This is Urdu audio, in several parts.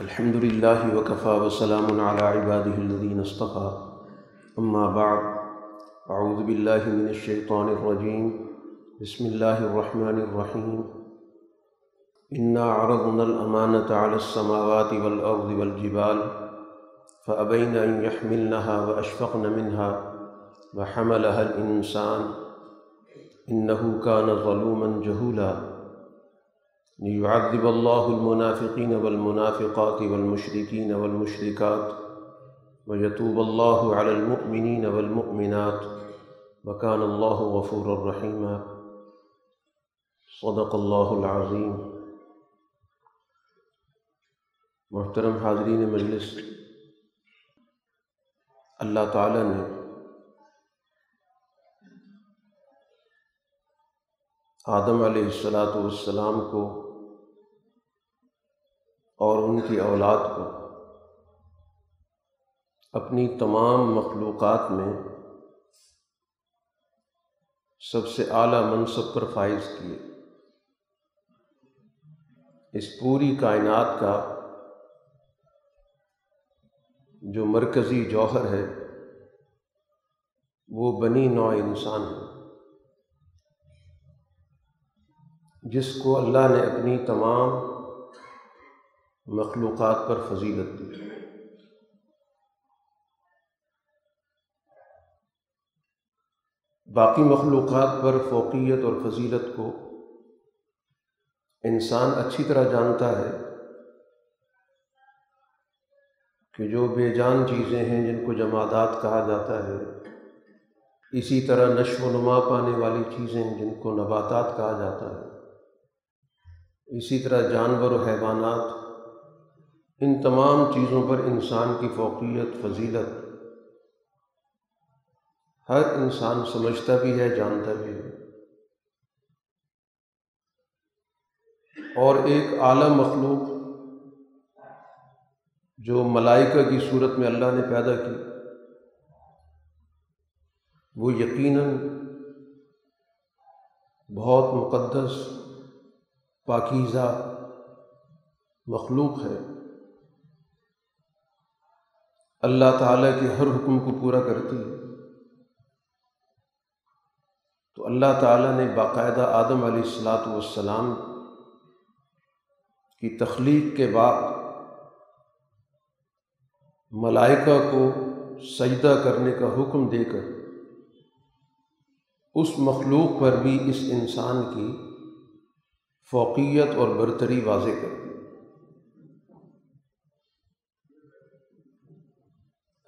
الحمد لله وكفى وسلام على عباده الذين اصطفى. أما بعد، أعوذ بالله من الشيطان الرجيم. بسم الله الرحمن الرحيم. إنا عرضنا الأمانة على السماوات والأرض والجبال، فأبين أن يحملنها وأشفقن منها وحملها الإنسان. إنه كان ظلوما جهولا. ليعذب الله المنافقين والمنافقات والمشركين والمشركات، ويتوب الله على المؤمنين والمؤمنات. وكان الله غفورا رحيما. صدق الله العظيم. محترم حاضرین مجلس، اللہ تعالیٰ نے آدم علیہ الصلاۃ والسلام کو اور ان کی اولاد کو۔ اپنی تمام مخلوقات میں سب سے اعلیٰ منصب پر فائز کیے۔ اس پوری کائنات کا جو مرکزی جوہر ہے، وہ بنی نوع انسان ہے۔ جس کو اللہ نے اپنی تمام مخلوقات پر فضیلت دی۔ باقی مخلوقات پر فوقیت اور فضیلت کو انسان اچھی طرح جانتا ہے کہ جو بے جان چیزیں ہیں جن کو جمادات کہا جاتا ہے، اسی طرح نشو و نما پانے والی چیزیں جن کو نباتات کہا جاتا ہے۔ اسی طرح جانور و حیوانات ان تمام چیزوں پر انسان کی فوقیت، فضیلت۔ ہر انسان سمجھتا بھی ہے، جانتا بھی ہے۔ اور ایک اعلیٰ مخلوق جو ملائکہ کی صورت میں اللہ نے پیدا کی، وہ یقیناً بہت مقدس، پاکیزہ مخلوق ہے۔ اللہ تعالیٰ کے ہر حکم کو پورا کرتی ہے۔ تو اللہ تعالیٰ نے باقاعدہ آدم علیہ السلاۃ والسلام کی تخلیق کے بعد ملائکہ کو سجدہ کرنے کا حکم دے کر اس مخلوق پر بھی اس انسان کی فوقیت اور برتری واضح کر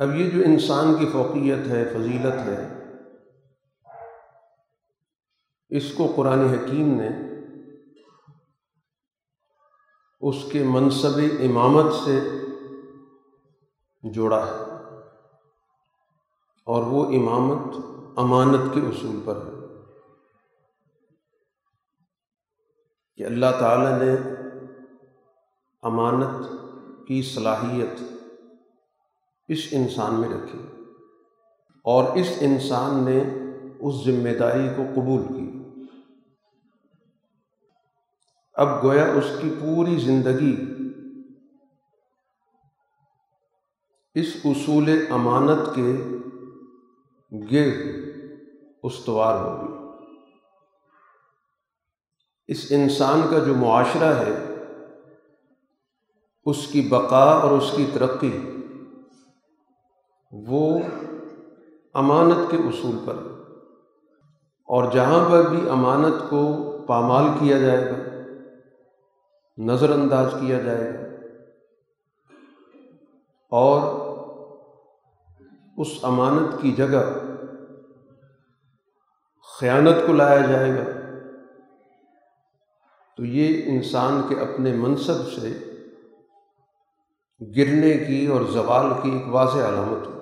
اب یہ جو انسان کی فوقیت ہے، فضیلت ہے، اس کو قرآن حکیم نے اس کے منصب امامت سے جوڑا ہے اور وہ امامت امانت کے اصول پر ہے کہ اللہ تعالیٰ نے امانت کی صلاحیت اس انسان میں رکھی۔ اور اس انسان نے اس ذمہ داری کو قبول کی۔ اب گویا اس کی پوری زندگی اس اصول امانت کے گرد استوار ہوگی۔ اس انسان کا جو معاشرہ ہے، اس کی بقا اور اس کی ترقی وہ امانت کے اصول پر اور جہاں پر بھی امانت کو پامال کیا جائے گا، نظر انداز کیا جائے گا، اور اس امانت کی جگہ خیانت کو لایا جائے گا، تو یہ انسان کے اپنے منصب سے گرنے کی اور زوال کی ایک واضح علامت ہو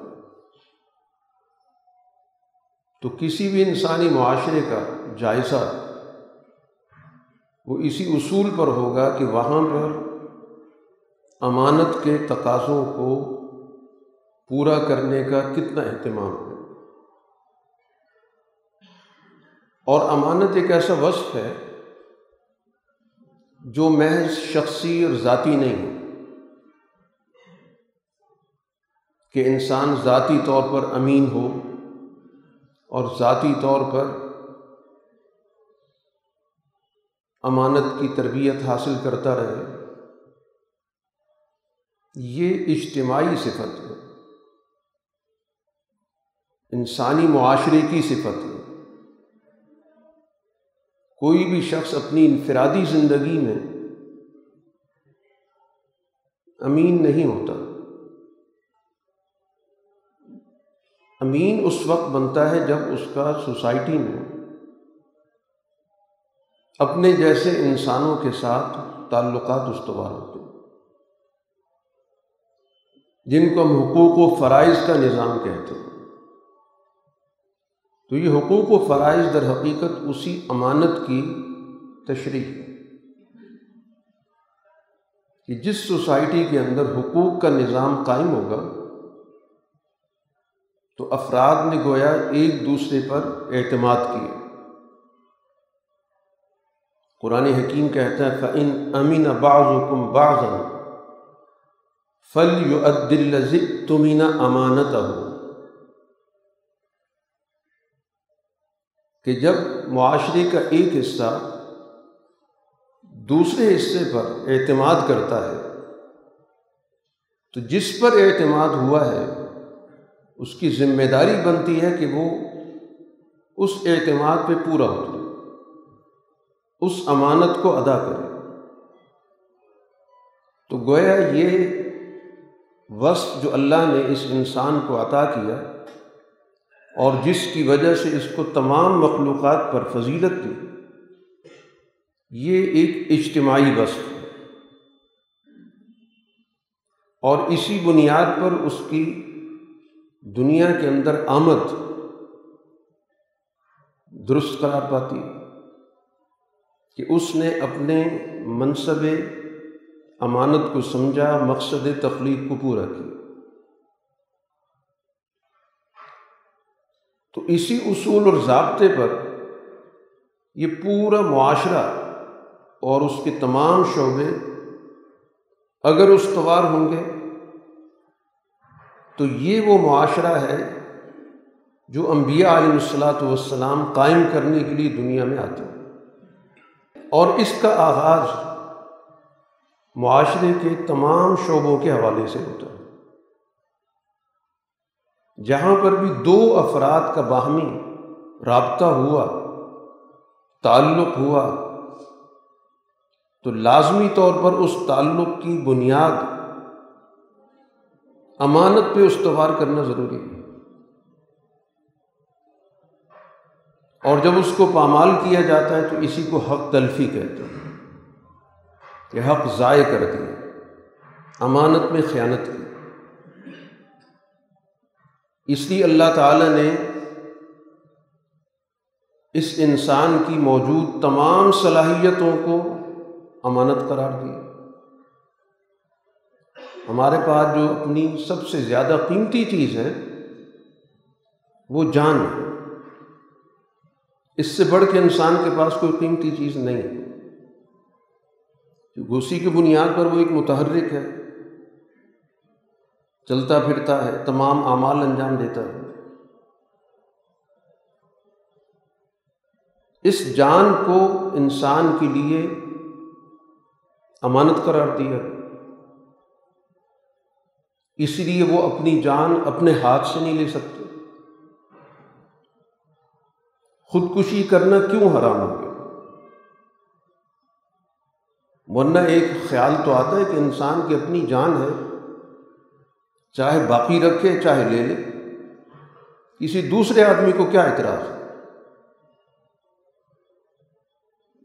تو کسی بھی انسانی معاشرے کا جائزہ وہ اسی اصول پر ہوگا کہ وہاں پر امانت کے تقاضوں کو پورا کرنے کا کتنا اہتمام ہے۔ اور امانت ایک ایسا وصف ہے جو محض شخصی اور ذاتی نہیں کہ انسان ذاتی طور پر امین ہو اور ذاتی طور پر امانت کی تربیت حاصل کرتا رہے، یہ اجتماعی صفت ہے، انسانی معاشرے کی صفت ہے۔ کوئی بھی شخص اپنی انفرادی زندگی میں امین نہیں ہوتا۔ امین اس وقت بنتا ہے جب اس کا سوسائٹی میں اپنے جیسے انسانوں کے ساتھ تعلقات استوار ہوتے ہیں۔ جن کو ہم حقوق و فرائض کا نظام کہتے ہیں۔ تو یہ حقوق و فرائض در حقیقت اسی امانت کی تشریح ہے۔ کہ جس سوسائٹی کے اندر حقوق کا نظام قائم ہوگا تو افراد نے گویا ایک دوسرے پر اعتماد کیے۔ قرآن حکیم کہتا ہے فعن امین بعض حکم بعض فل یو عدل تمینہ امانت ہو کہ جب معاشرے کا ایک حصہ دوسرے حصے پر اعتماد کرتا ہے، تو جس پر اعتماد ہوا ہے اس کی ذمہ داری بنتی ہے کہ وہ اس اعتماد پہ پورا اترے اس امانت کو ادا کرے۔ تو گویا یہ وصف جو اللہ نے اس انسان کو عطا کیا اور جس کی وجہ سے اس کو تمام مخلوقات پر فضیلت دی، یہ ایک اجتماعی وصف ہے۔ اور اسی بنیاد پر اس کی دنیا کے اندر آمد درست قرار پاتی کہ اس نے اپنے منصب امانت کو سمجھا، مقصد تخلیق کو پورا کیا۔ تو اسی اصول اور ضابطے پر یہ پورا معاشرہ اور اس کے تمام شعبے اگر استوار ہوں گے تو یہ وہ معاشرہ ہے جو انبیاء علیہ الصلاۃ والسلام قائم کرنے کے لیے دنیا میں آتے ہیں۔ اور اس کا آغاز معاشرے کے تمام شعبوں کے حوالے سے ہوتا ہے۔ جہاں پر بھی دو افراد کا باہمی رابطہ ہوا، تعلق ہوا، تو لازمی طور پر اس تعلق کی بنیاد امانت پہ استوار کرنا ضروری ہے۔ اور جب اس کو پامال کیا جاتا ہے تو اسی کو حق تلفی کہتے ہیں۔ کہ حق ضائع کر دیا۔ امانت میں خیانت کی۔ اس لیے اللہ تعالیٰ نے اس انسان کی موجود تمام صلاحیتوں کو امانت قرار دی۔ ہمارے پاس جو اپنی سب سے زیادہ قیمتی چیز ہے، وہ جان ہے۔ اس سے بڑھ کے انسان کے پاس کوئی قیمتی چیز نہیں ہے۔ اسی کی بنیاد پر وہ ایک متحرک ہے، چلتا پھرتا ہے، تمام اعمال انجام دیتا ہے۔ اس جان کو انسان کے لیے امانت قرار دیا۔ اس لیے وہ اپنی جان اپنے ہاتھ سے نہیں لے سکتے۔ خودکشی کرنا کیوں حرام ہو گیا؟ ورنہ ایک خیال تو آتا ہے کہ انسان کی اپنی جان ہے، چاہے باقی رکھے، چاہے لے لے۔ کسی دوسرے آدمی کو کیا اعتراض؟ ہے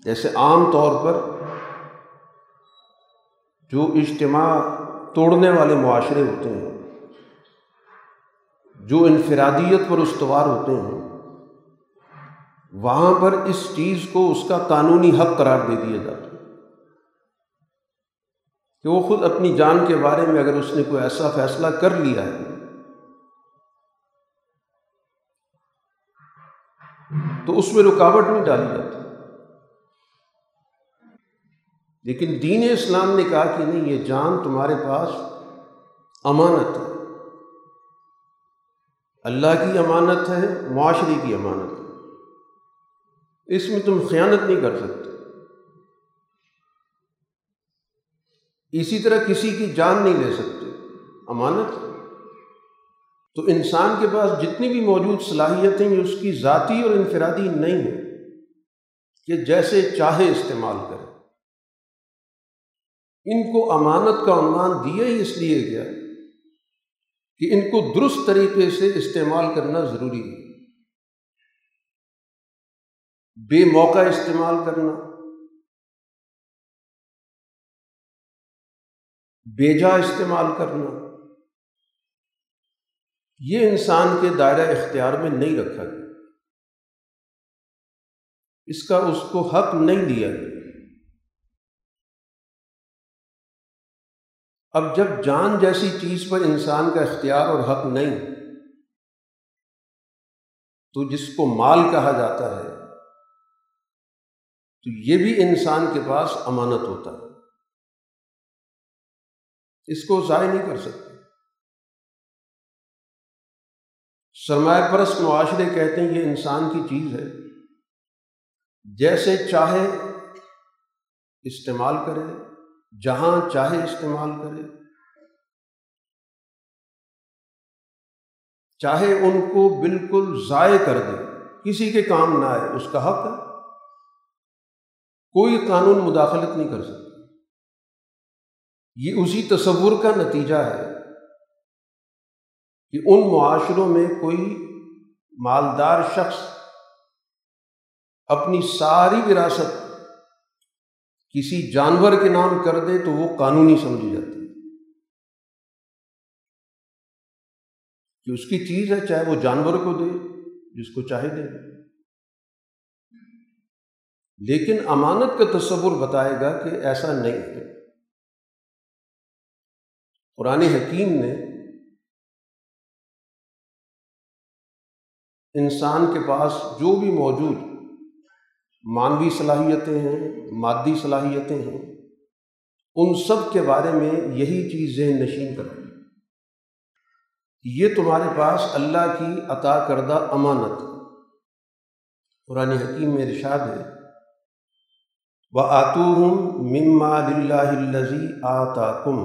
جیسے عام طور پر جو اجتماع توڑنے والے معاشرے ہوتے ہیں، جو انفرادیت پر استوار ہوتے ہیں، وہاں پر اس چیز کو اس کا قانونی حق قرار دے دیا جاتا ہے۔ کہ وہ خود اپنی جان کے بارے میں اگر اس نے کوئی ایسا فیصلہ کر لیا ہے، تو اس میں رکاوٹ نہیں ڈالی جاتی۔ لیکن دین اسلام نے کہا کہ نہیں، یہ جان تمہارے پاس امانت ہے۔ اللہ کی امانت ہے، معاشرے کی امانت ہے۔ اس میں تم خیانت نہیں کر سکتے۔ اسی طرح کسی کی جان نہیں لے سکتے۔ امانت تو انسان کے پاس جتنی بھی موجود صلاحیتیں یہ اس کی ذاتی اور انفرادی نہیں ہیں کہ جیسے چاہے استعمال کرے۔ ان کو امانت کا عنوان دیا ہی اس لیے گیا کہ ان کو درست طریقے سے استعمال کرنا ضروری ہے۔ بے موقع استعمال کرنا بیجا استعمال کرنا، یہ انسان کے دائرہ اختیار میں نہیں رکھا گیا۔ اس کا اس کو حق نہیں دیا گیا۔ اب جب جان جیسی چیز پر انسان کا اختیار اور حق نہیں، تو جس کو مال کہا جاتا ہے، تو یہ بھی انسان کے پاس امانت ہوتا ہے۔ اس کو ضائع نہیں کر سکتے۔ سرمایہ پرست معاشرے کہتے ہیں یہ انسان کی چیز ہے۔ جیسے چاہے استعمال کرے۔ جہاں چاہے استعمال کرے۔ چاہے ان کو بالکل ضائع کر دے۔ کسی کے کام نہ آئے، اس کا حق ہے۔ کوئی قانون مداخلت نہیں کر سکتا۔ یہ اسی تصور کا نتیجہ ہے کہ ان معاشروں میں کوئی مالدار شخص اپنی ساری وراثت کسی جانور کے نام کر دے تو وہ قانونی سمجھی جاتی ہے۔ کہ اس کی چیز ہے، چاہے وہ جانور کو دے، جس کو چاہے دے۔ لیکن امانت کا تصور بتائے گا کہ ایسا نہیں ہے۔ قرآن حکیم نے انسان کے پاس جو بھی موجود مانوی صلاحیتیں ہیں، مادی صلاحیتیں ہیں، ان سب کے بارے میں یہی چیز ذہن نشین کر یہ تمہارے پاس اللہ کی عطا کردہ امانت قرآن حکیم میں ارشاد ہے وہ آتو ہوں مما دلّی آتا کم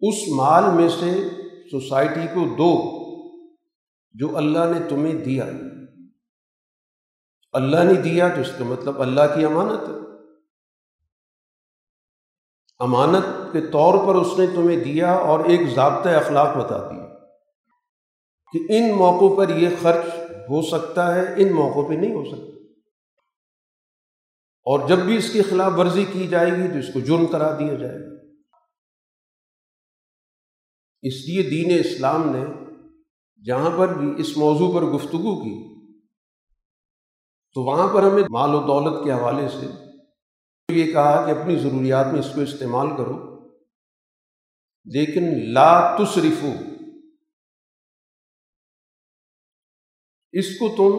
اس مال میں سے سوسائٹی کو دو جو اللہ نے تمہیں دیا اللہ نے دیا تو اس کا مطلب اللہ کی امانت ہے۔ امانت کے طور پر اس نے تمہیں دیا اور ایک ضابطۂ اخلاق بتا دیا کہ ان موقعوں پر یہ خرچ ہو سکتا ہے، ان موقعوں پہ نہیں ہو سکتا۔ اور جب بھی اس کی خلاف ورزی کی جائے گی تو اس کو جرم کرا دیا جائے گا۔ اس لیے دین اسلام نے جہاں پر بھی اس موضوع پر گفتگو کی تو وہاں پر ہمیں مال و دولت کے حوالے سے یہ کہا کہ اپنی ضروریات میں اس کو استعمال کرو، لیکن لا تصرفو اس کو تم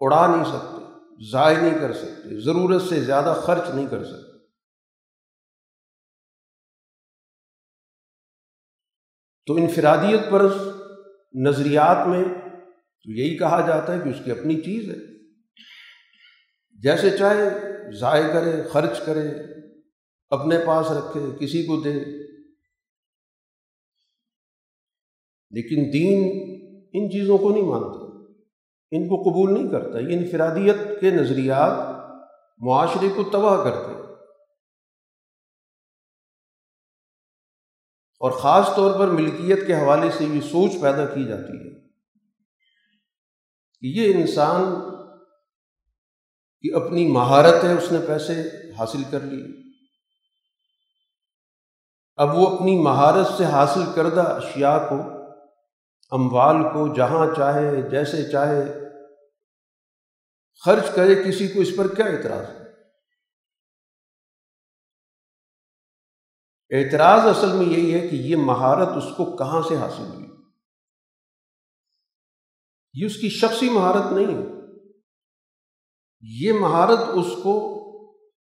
اڑا نہیں سکتے، ضائع نہیں کر سکتے، ضرورت سے زیادہ خرچ نہیں کر سکتے۔ تو انفرادیت پر نظریات میں تو یہی کہا جاتا ہے کہ اس کی اپنی چیز ہے۔ جیسے چاہے ضائع کرے، خرچ کرے، اپنے پاس رکھے، کسی کو دے۔ لیکن دین ان چیزوں کو نہیں مانتا، ان کو قبول نہیں کرتا۔ یہ انفرادیت کے نظریات معاشرے کو تباہ کرتے اور خاص طور پر ملکیت کے حوالے سے یہ سوچ پیدا کی جاتی ہے۔ کہ یہ انسان کی اپنی مہارت ہے، اس نے پیسے حاصل کر لی اب وہ اپنی مہارت سے حاصل کردہ اشیاء کو، اموال کو جہاں چاہے، جیسے چاہے، خرچ کرے، کسی کو اس پر کیا اعتراض؟ ہے اعتراض اصل میں یہی ہے کہ یہ مہارت اس کو کہاں سے حاصل ہوئی؟ یہ اس کی شخصی مہارت نہیں ہے۔ یہ مہارت اس کو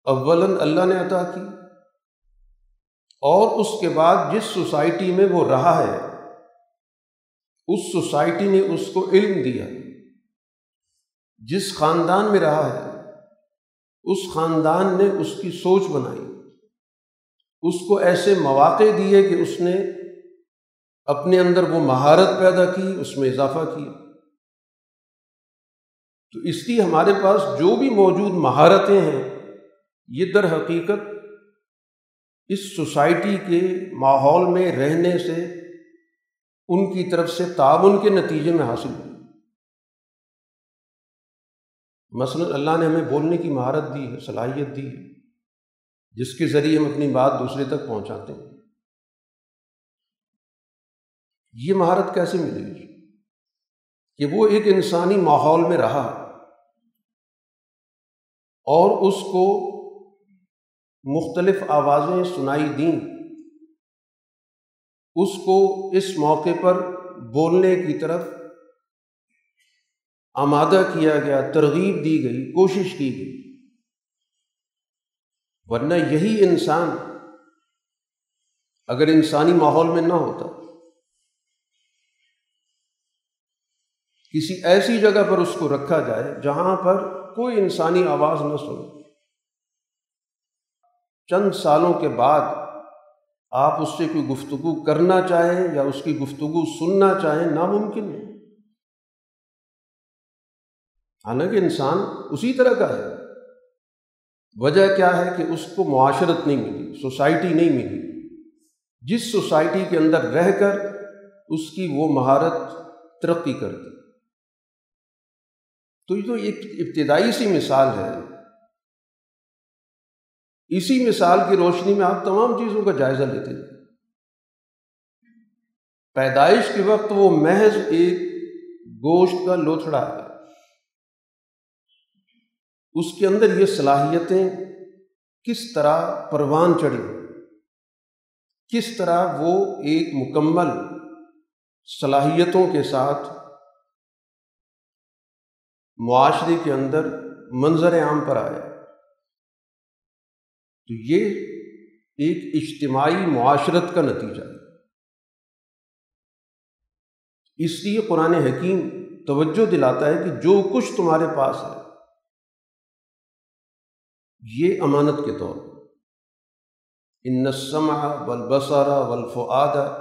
اولاً اللہ نے عطا کی اور اس کے بعد جس سوسائٹی میں وہ رہا ہے، اس سوسائٹی نے اس کو علم دیا۔ جس خاندان میں رہا ہے، اس خاندان نے اس کی سوچ بنائی۔ اس کو ایسے مواقع دیے کہ اس نے اپنے اندر وہ مہارت پیدا کی، اس میں اضافہ کیا۔ تو اس لیے ہمارے پاس جو بھی موجود مہارتیں ہیں، یہ در حقیقت اس سوسائٹی کے ماحول میں رہنے سے، ان کی طرف سے تعاون کے نتیجے میں حاصل ہوئی۔ مثلاً اللہ نے ہمیں بولنے کی مہارت دی ہے، صلاحیت دی ہے، جس کے ذریعے ہم اپنی بات دوسرے تک پہنچاتے ہیں۔ یہ مہارت کیسے ملے گی کہ وہ ایک انسانی ماحول میں رہا۔ اور اس کو مختلف آوازیں سنائی دیں۔ اس کو اس موقع پر بولنے کی طرف آمادہ کیا گیا، ترغیب دی گئی، کوشش کی گئی۔ ورنہ یہی انسان اگر انسانی ماحول میں نہ ہوتا، کسی ایسی جگہ پر اس کو رکھا جائے جہاں پر کوئی انسانی آواز نہ سنے چند سالوں کے بعد آپ اس سے کوئی گفتگو کرنا چاہیں یا اس کی گفتگو سننا چاہیں، ناممکن ہے۔ حالانکہ انسان اسی طرح کا ہے۔ وجہ کیا ہے کہ اس کو معاشرت نہیں ملی، سوسائٹی نہیں ملی۔ جس سوسائٹی کے اندر رہ کر اس کی وہ مہارت ترقی کرتی۔ تو یہ تو ایک ابتدائی سی مثال ہے۔ اسی مثال کی روشنی میں آپ تمام چیزوں کا جائزہ لیتے ہیں۔ پیدائش کے وقت وہ محض ایک گوشت کا لوتھڑا ہے۔ اس کے اندر یہ صلاحیتیں کس طرح پروان چڑھی کس طرح وہ ایک مکمل صلاحیتوں کے ساتھ معاشرے کے اندر منظر عام پر آیا۔ تو یہ ایک اجتماعی معاشرت کا نتیجہ ہے۔ اس لیے قرآن حکیم توجہ دلاتا ہے کہ جو کچھ تمہارے پاس ہے، یہ امانت کے طور ان نسمہ ولبسارا ولفعاد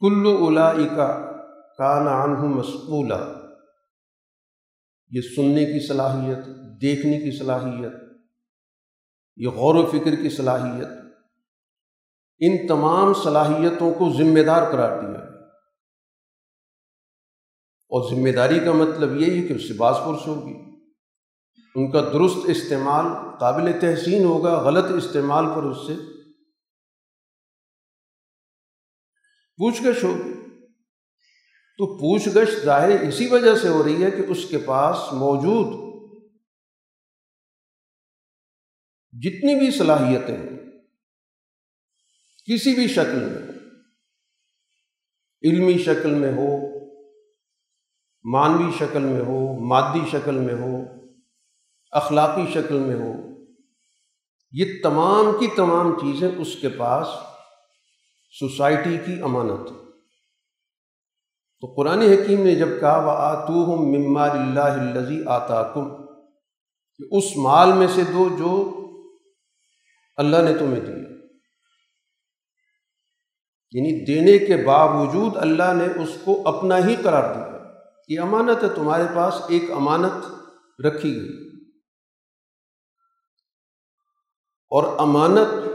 کلو الا کا کانا مسقولہ یہ سننے کی صلاحیت، دیکھنے کی صلاحیت، یہ غور و فکر کی صلاحیت، ان تمام صلاحیتوں کو ذمہ دار قرار دیا اور ذمہ داری کا مطلب یہی ہے کہ اس سے باز پرس ہوگی۔ ان کا درست استعمال قابل تحسین ہوگا، غلط استعمال پر اس سے پوچھ گچھ ہوگی۔ تو پوچھ گچھ ظاہر اسی وجہ سے ہو رہی ہے کہ اس کے پاس موجود جتنی بھی صلاحیتیں کسی بھی شکل میں، علمی شکل میں ہو مانوی شکل میں ہو، مادی شکل میں ہو، اخلاقی شکل میں ہو، یہ تمام کی تمام چیزیں اس کے پاس سوسائٹی کی امانت تو قرآن حکیم نے جب کہا وہ آتو ہوں ممار اللہ الزی آتا کم اس مال میں سے دو جو اللہ نے تمہیں دیا یعنی دینے کے باوجود اللہ نے اس کو اپنا ہی قرار دیا۔ یہ امانت ہے، تمہارے پاس ایک امانت رکھی گئی۔ اور امانت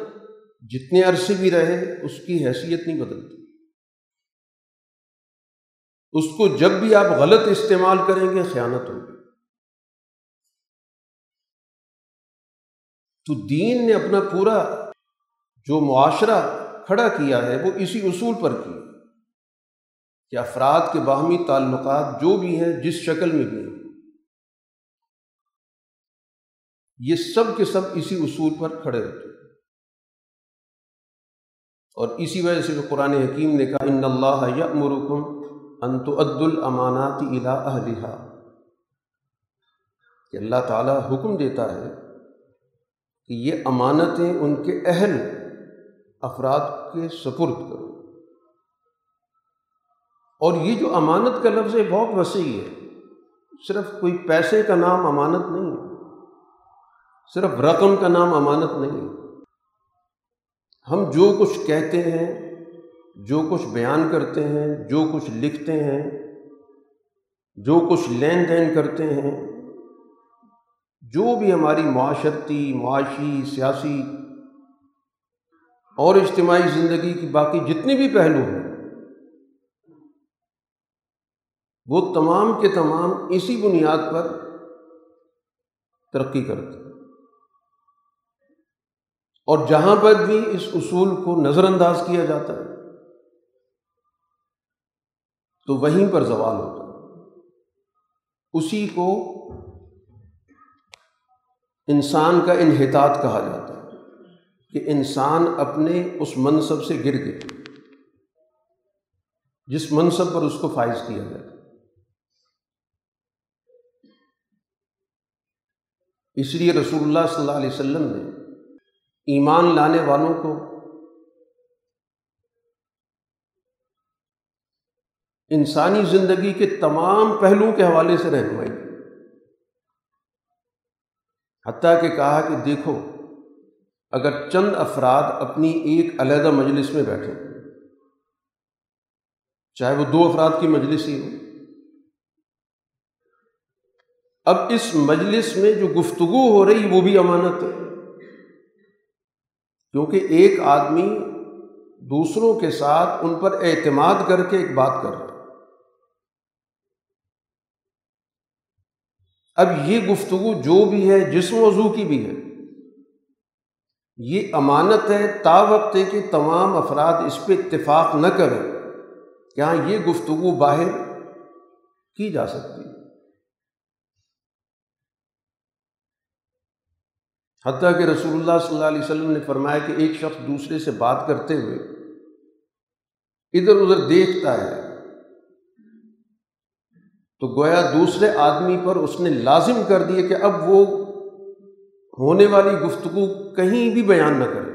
جتنے عرصے بھی رہے، اس کی حیثیت نہیں بدلتی۔ اس کو جب بھی آپ غلط استعمال کریں گے، خیانت ہوگی۔ تو دین نے اپنا پورا جو معاشرہ کھڑا کیا ہے، وہ اسی اصول پر کیا۔ کہ افراد کے باہمی تعلقات جو بھی ہیں، جس شکل میں بھی ہیں۔ یہ سب کے سب اسی اصول پر کھڑے ہوتے ہیں۔ اور اسی وجہ سے قرآن حکیم نے کہا، ان اللہ یا مرکم انت عد الامانات الا اہلہا کہ اللہ تعالیٰ حکم دیتا ہے کہ یہ امانتیں ان کے اہل افراد کے سپرد کرو۔ اور یہ جو امانت کا لفظ ہے، بہت وسیع ہے۔ صرف کوئی پیسے کا نام امانت نہیں ہے۔ صرف رقم کا نام امانت نہیں ہے۔ ہم جو کچھ کہتے ہیں جو کچھ بیان کرتے ہیں، جو کچھ لکھتے ہیں، جو کچھ لین دین کرتے ہیں، جو بھی ہماری معاشرتی، معاشی، سیاسی اور اجتماعی زندگی کی باقی جتنی بھی پہلو ہیں، وہ تمام کے تمام اسی بنیاد پر ترقی کرتے اور جہاں پر بھی اس اصول کو نظر انداز کیا جاتا ہے تو وہیں پر زوال ہوتا ہے۔ اسی کو انسان کا انحطاط کہا جاتا ہے کہ انسان اپنے اس منصب سے گر گئے جس منصب پر اس کو فائز کیا جاتا اس لیے رسول اللہ صلی اللہ علیہ وسلم نے ایمان لانے والوں کو انسانی زندگی کے تمام پہلوؤں کے حوالے سے رہنمائی حتیٰ کہ کہا کہ دیکھو، اگر چند افراد اپنی ایک علیحدہ مجلس میں بیٹھے چاہے وہ دو افراد کی مجلس ہی ہو۔ اب اس مجلس میں جو گفتگو ہو رہی، وہ بھی امانت ہے۔ کیونکہ ایک آدمی دوسروں کے ساتھ ان پر اعتماد کر کے ایک بات کر رہا ہے اب یہ گفتگو جو بھی ہے، جس موضوع کی بھی ہے، یہ امانت ہے تا وقت ہے کہ تمام افراد اس پہ اتفاق نہ کریں۔ کہ ہاں یہ گفتگو باہر کی جا سکتی؟ حتیٰ کہ رسول اللہ صلی اللہ علیہ وسلم نے فرمایا کہ ایک شخص دوسرے سے بات کرتے ہوئے ادھر ادھر دیکھتا ہے۔ تو گویا دوسرے آدمی پر اس نے لازم کر دیا کہ اب وہ ہونے والی گفتگو کہیں بھی بیان نہ کرے۔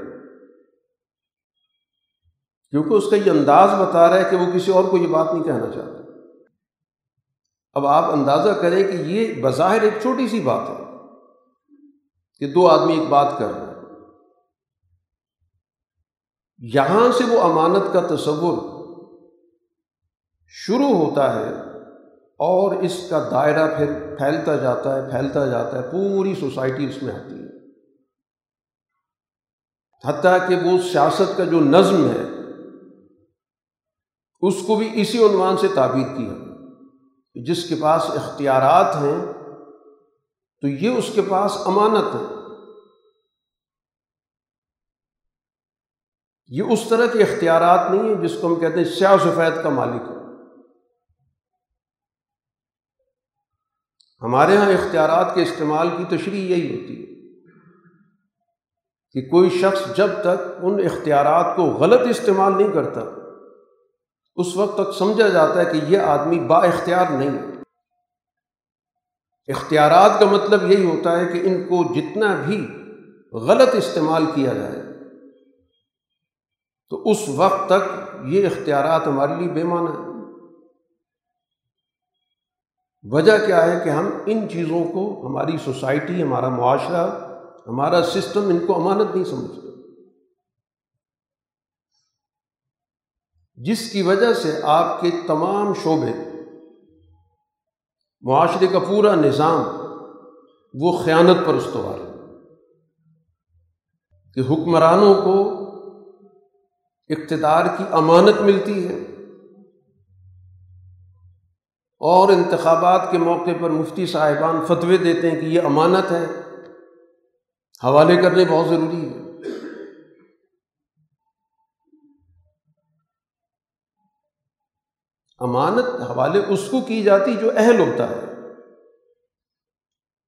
کیونکہ اس کا یہ انداز بتا رہا ہے کہ وہ کسی اور کو یہ بات نہیں کہنا چاہتا۔ اب آپ اندازہ کریں کہ یہ بظاہر ایک چھوٹی سی بات ہے کہ دو آدمی ایک بات کر رہے ہیں۔ یہاں سے وہ امانت کا تصور شروع ہوتا ہے اور اس کا دائرہ پھر پھیلتا جاتا ہے، پھیلتا جاتا ہے، پوری سوسائٹی اس میں آتی ہے۔ حتیٰ کہ وہ سیاست کا جو نظم ہے، اس کو بھی اسی عنوان سے تعبیر کیا جس کے پاس اختیارات ہیں، تو یہ اس کے پاس امانت ہے۔ یہ اس طرح کے اختیارات نہیں ہیں جس کو ہم کہتے ہیں سیاہ سفید کا مالک ہے۔ ہمارے یہاں اختیارات کے استعمال کی تشریح یہی ہوتی ہے کہ کوئی شخص جب تک ان اختیارات کو غلط استعمال نہیں کرتا، اس وقت تک سمجھا جاتا ہے کہ یہ آدمی با اختیار نہیں ہے۔ اختیارات کا مطلب یہی ہوتا ہے کہ ان کو جتنا بھی غلط استعمال کیا جائے، تو اس وقت تک یہ اختیارات ہمارے لیے بے معنی ہے وجہ کیا ہے کہ ہم ان چیزوں کو، ہماری سوسائٹی، ہمارا معاشرہ، ہمارا سسٹم ان کو امانت نہیں سمجھتا۔ جس کی وجہ سے آپ کے تمام شعبے، معاشرے کا پورا نظام وہ خیانت پر استوار ہے کہ حکمرانوں کو اقتدار کی امانت ملتی ہے۔ اور انتخابات کے موقع پر مفتی صاحبان فتوے دیتے ہیں کہ یہ امانت ہے۔ حوالے کرنے بہت ضروری ہے۔ امانت حوالے اس کو کی جاتی جو اہل ہوتا ہے۔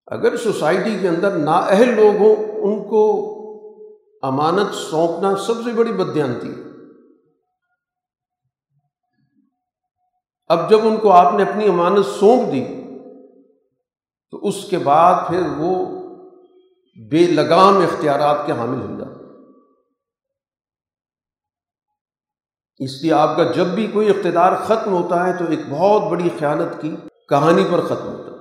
اگر سوسائٹی کے اندر نااہل لوگ ہوں، ان کو امانت سونپنا سب سے بڑی بدیانتی ہے۔ اب جب ان کو آپ نے اپنی امانت سونپ دی، تو اس کے بعد پھر وہ بے لگام اختیارات کے حامل ہو جاتے اس لیے آپ کا جب بھی کوئی اقتدار ختم ہوتا ہے، تو ایک بہت بڑی خیانت کی کہانی پر ختم ہوتا ہے۔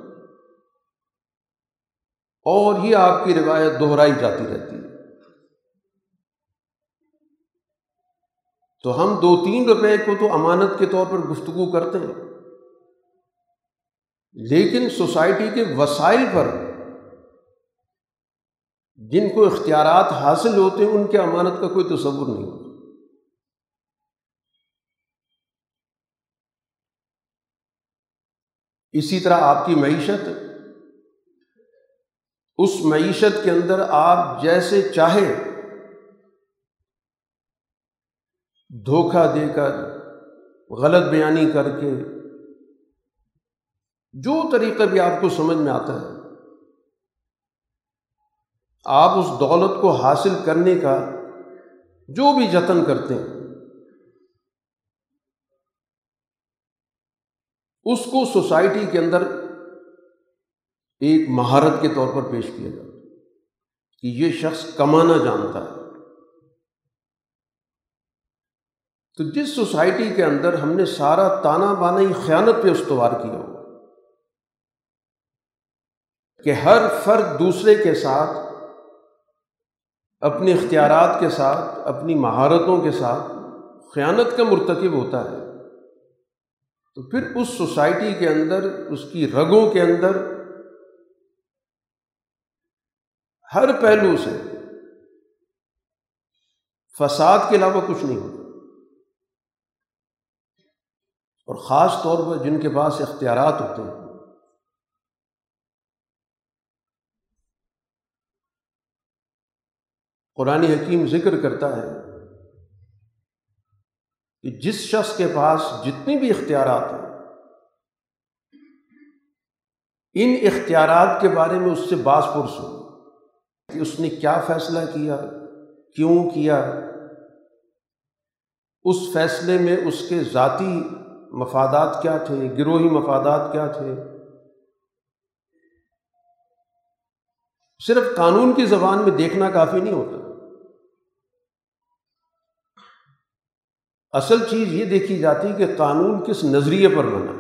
اور یہ آپ کی روایت دہرائی جاتی رہتی ہے۔ تو ہم دو تین روپے کو تو امانت کے طور پر گفتگو کرتے ہیں۔ لیکن سوسائٹی کے وسائل پر جن کو اختیارات حاصل ہوتے ہیں، ان کے امانت کا کوئی تصور نہیں ہوتا۔ اسی طرح آپ کی معیشت، اس معیشت کے اندر آپ جیسے چاہے دھوکہ دے کر، غلط بیانی کر کے، جو طریقہ بھی آپ کو سمجھ میں آتا ہے، آپ اس دولت کو حاصل کرنے کا جو بھی جتن کرتے ہیں، اس کو سوسائٹی کے اندر ایک مہارت کے طور پر پیش کیا جاتا کہ یہ شخص کمانا جانتا ہے۔ تو جس سوسائٹی کے اندر ہم نے سارا تانا بانا ہی خیانت پہ استوار کیا ہو، کہ ہر فرد دوسرے کے ساتھ، اپنے اختیارات کے ساتھ، اپنی مہارتوں کے ساتھ خیانت کا مرتکب ہوتا ہے، تو پھر اس سوسائٹی کے اندر، اس کی رگوں کے اندر ہر پہلو سے فساد کے علاوہ کچھ نہیں ہوتا۔ اور خاص طور پر جن کے پاس اختیارات ہوتے ہیں۔ قرآن حکیم ذکر کرتا ہے کہ جس شخص کے پاس جتنی بھی اختیارات ہیں، ان اختیارات کے بارے میں اس سے باس پرس ہو۔ کہ اس نے کیا فیصلہ کیا، کیوں کیا؟ اس فیصلے میں اس کے ذاتی مفادات کیا تھے؟ گروہی مفادات کیا تھے؟ صرف قانون کی زبان میں دیکھنا کافی نہیں ہوتا۔ اصل چیز یہ دیکھی جاتی کہ قانون کس نظریے پر بنا۔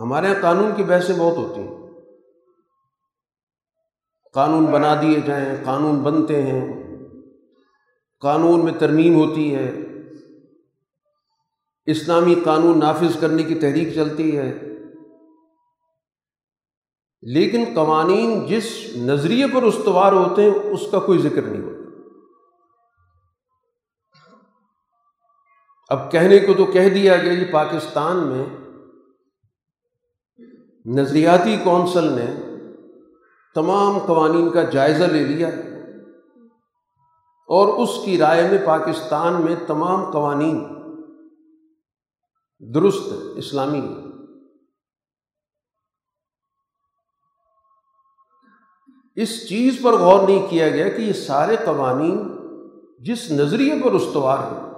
ہمارے یہاں قانون کی بحثیں بہت ہوتی ہیں۔ قانون بنا دیے جائیں، قانون بنتے ہیں۔ قانون میں ترمیم ہوتی ہے۔ اسلامی قانون نافذ کرنے کی تحریک چلتی ہے۔ لیکن قوانین جس نظریے پر استوار ہوتے ہیں، اس کا کوئی ذکر نہیں ہوتا۔ اب کہنے کو تو کہہ دیا گیا کہ پاکستان میں نظریاتی کونسل نے تمام قوانین کا جائزہ لے لیا اور اس کی رائے میں پاکستان میں تمام قوانین درست اسلامی اس چیز پر غور نہیں کیا گیا کہ یہ سارے قوانین جس نظریے پر استوار ہیں،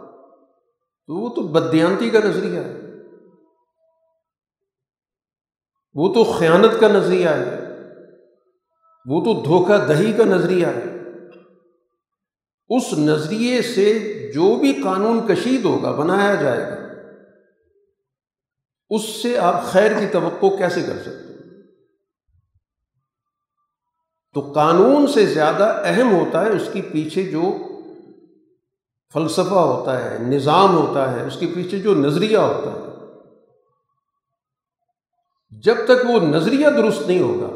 تو وہ تو بدیانتی کا نظریہ ہے۔ وہ تو خیانت کا نظریہ ہے۔ وہ تو دھوکہ دہی کا نظریہ ہے۔ اس نظریے سے جو بھی قانون کشید ہوگا، بنایا جائے گا۔ اس سے آپ خیر کی توقع کیسے کر سکتے تو قانون سے زیادہ اہم ہوتا ہے اس کی پیچھے جو فلسفہ ہوتا ہے، نظام ہوتا ہے، اس کے پیچھے جو نظریہ ہوتا ہے۔ جب تک وہ نظریہ درست نہیں ہوگا،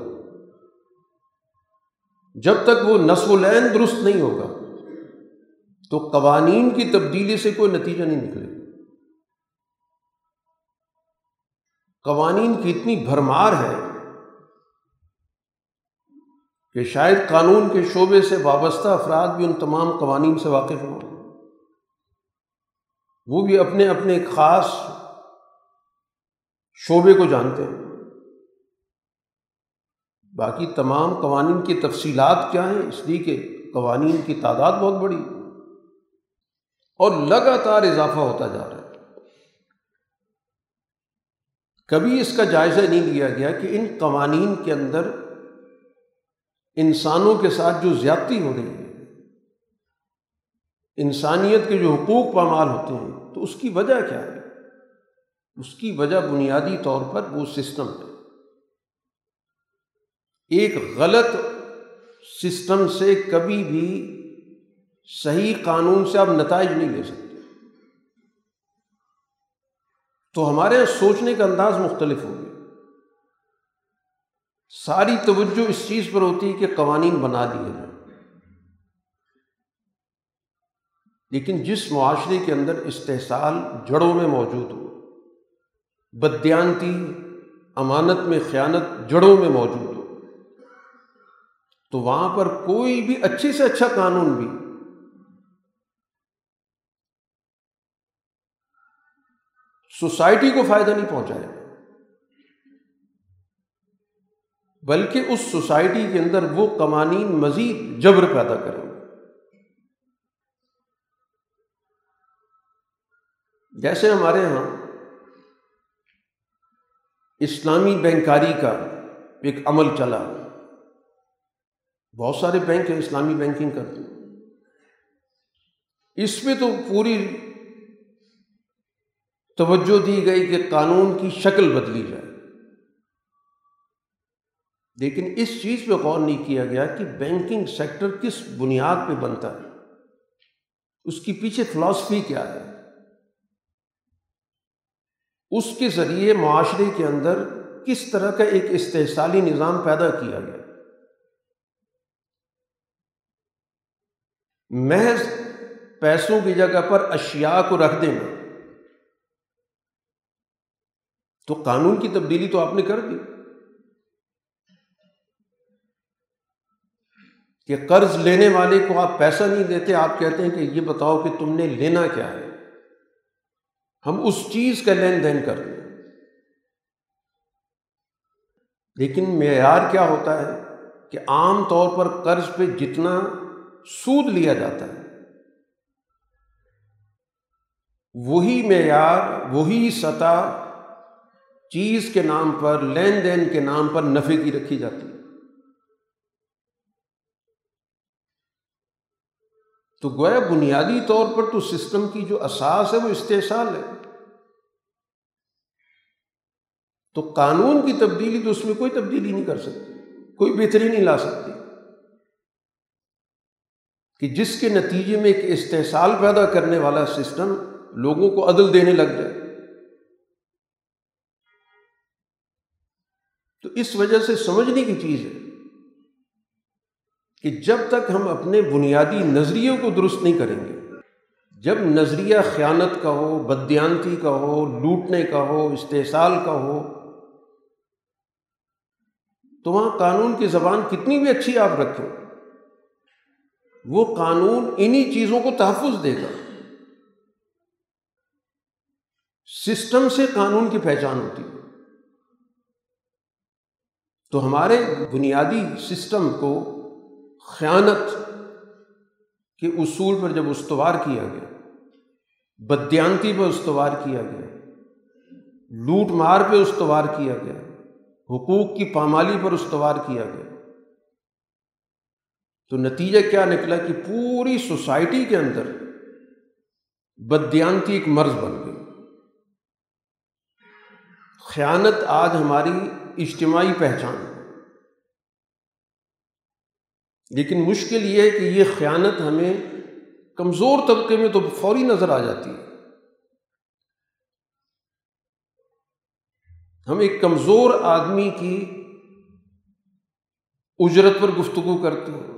جب تک وہ نصب العین درست نہیں ہوگا، تو قوانین کی تبدیلی سے کوئی نتیجہ نہیں نکلے قوانین کی اتنی بھرمار ہے کہ شاید قانون کے شعبے سے وابستہ افراد بھی ان تمام قوانین سے واقف ہوں۔ وہ بھی اپنے اپنے ایک خاص شعبے کو جانتے ہیں۔ باقی تمام قوانین کی تفصیلات کیا ہیں؟ اس لیے کہ قوانین کی تعداد بہت بڑی اور لگاتار اضافہ ہوتا جا رہا ہے۔ کبھی اس کا جائزہ نہیں لیا گیا کہ ان قوانین کے اندر انسانوں کے ساتھ جو زیادتی ہو رہی ہے، انسانیت کے جو حقوق پامال ہوتے ہیں، تو اس کی وجہ کیا ہے؟ اس کی وجہ بنیادی طور پر وہ سسٹم ہے۔ ایک غلط سسٹم سے کبھی بھی صحیح قانون سے آپ نتائج نہیں لے سکتے۔ تو ہمارے یہاں سوچنے کا انداز مختلف ہو گیا۔ ساری توجہ اس چیز پر ہوتی ہے کہ قوانین بنا دیے جائیں۔ لیکن جس معاشرے کے اندر استحصال جڑوں میں موجود ہو، بدیانتی، امانت میں خیانت جڑوں میں موجود ہو، تو وہاں پر کوئی بھی اچھے سے اچھا قانون بھی سوسائٹی کو فائدہ نہیں پہنچائے گا بلکہ اس سوسائٹی کے اندر وہ قوانین مزید جبر پیدا کریں۔ گے جیسے ہمارے یہاں اسلامی بینکاری کا ایک عمل چلا۔ بہت سارے بینک ہیں اسلامی بینکنگ کرتے۔ ہیں اس میں تو پوری توجہ دی گئی کہ قانون کی شکل بدلی جائے۔ لیکن اس چیز پہ غور نہیں کیا گیا کہ بینکنگ سیکٹر کس بنیاد پہ بنتا ہے۔ اس کی پیچھے فلاسفی کیا ہے۔ اس کے ذریعے معاشرے کے اندر کس طرح کا ایک استحصالی نظام پیدا کیا گیا۔ محض پیسوں کی جگہ پر اشیاء کو رکھ دینا۔ تو قانون کی تبدیلی تو آپ نے کر دی۔ کہ قرض لینے والے کو آپ پیسہ نہیں دیتے، آپ کہتے ہیں کہ یہ بتاؤ کہ تم نے لینا کیا ہے۔ ہم اس چیز کا لین دین کر ہیں۔ لیکن معیار کیا ہوتا ہے کہ عام طور پر قرض پہ جتنا سود لیا جاتا ہے، وہی معیار، وہی سطح چیز کے نام پر، لین دین کے نام پر نفے کی رکھی جاتی ہے۔ تو گویا بنیادی طور پر تو سسٹم کی جو اساس ہے وہ استحصال ہے۔ تو قانون کی تبدیلی تو اس میں کوئی تبدیلی نہیں کر سکتی، کوئی بہتری نہیں لا سکتی۔ کہ جس کے نتیجے میں ایک استحصال پیدا کرنے والا سسٹم لوگوں کو عدل دینے لگ جائے۔ تو اس وجہ سے سمجھنے کی چیز ہے کہ جب تک ہم اپنے بنیادی نظریوں کو درست نہیں کریں گے، جب نظریہ خیانت کا ہو بدیانتی کا ہو، لوٹنے کا ہو، استحصال کا ہو، تو وہاں قانون کی زبان کتنی بھی اچھی آپ رکھیں، وہ قانون انہی چیزوں کو تحفظ دے گا۔ سسٹم سے قانون کی پہچان ہوتی ہے۔ تو ہمارے بنیادی سسٹم کو خیانت کے اصول پر جب استوار کیا گیا، بدیانتی پہ استوار کیا گیا، لوٹ مار پہ استوار کیا گیا، حقوق کی پامالی پر استوار کیا گیا، تو نتیجہ کیا نکلا کہ پوری سوسائٹی کے اندر بدیانتی ایک مرض بن گئی۔ خیانت آج ہماری اجتماعی پہچان۔ لیکن مشکل یہ ہے کہ یہ خیانت ہمیں کمزور طبقے میں تو فوری نظر آ جاتی ہے۔ ہم ایک کمزور آدمی کی اجرت پر گفتگو کرتے ہیں۔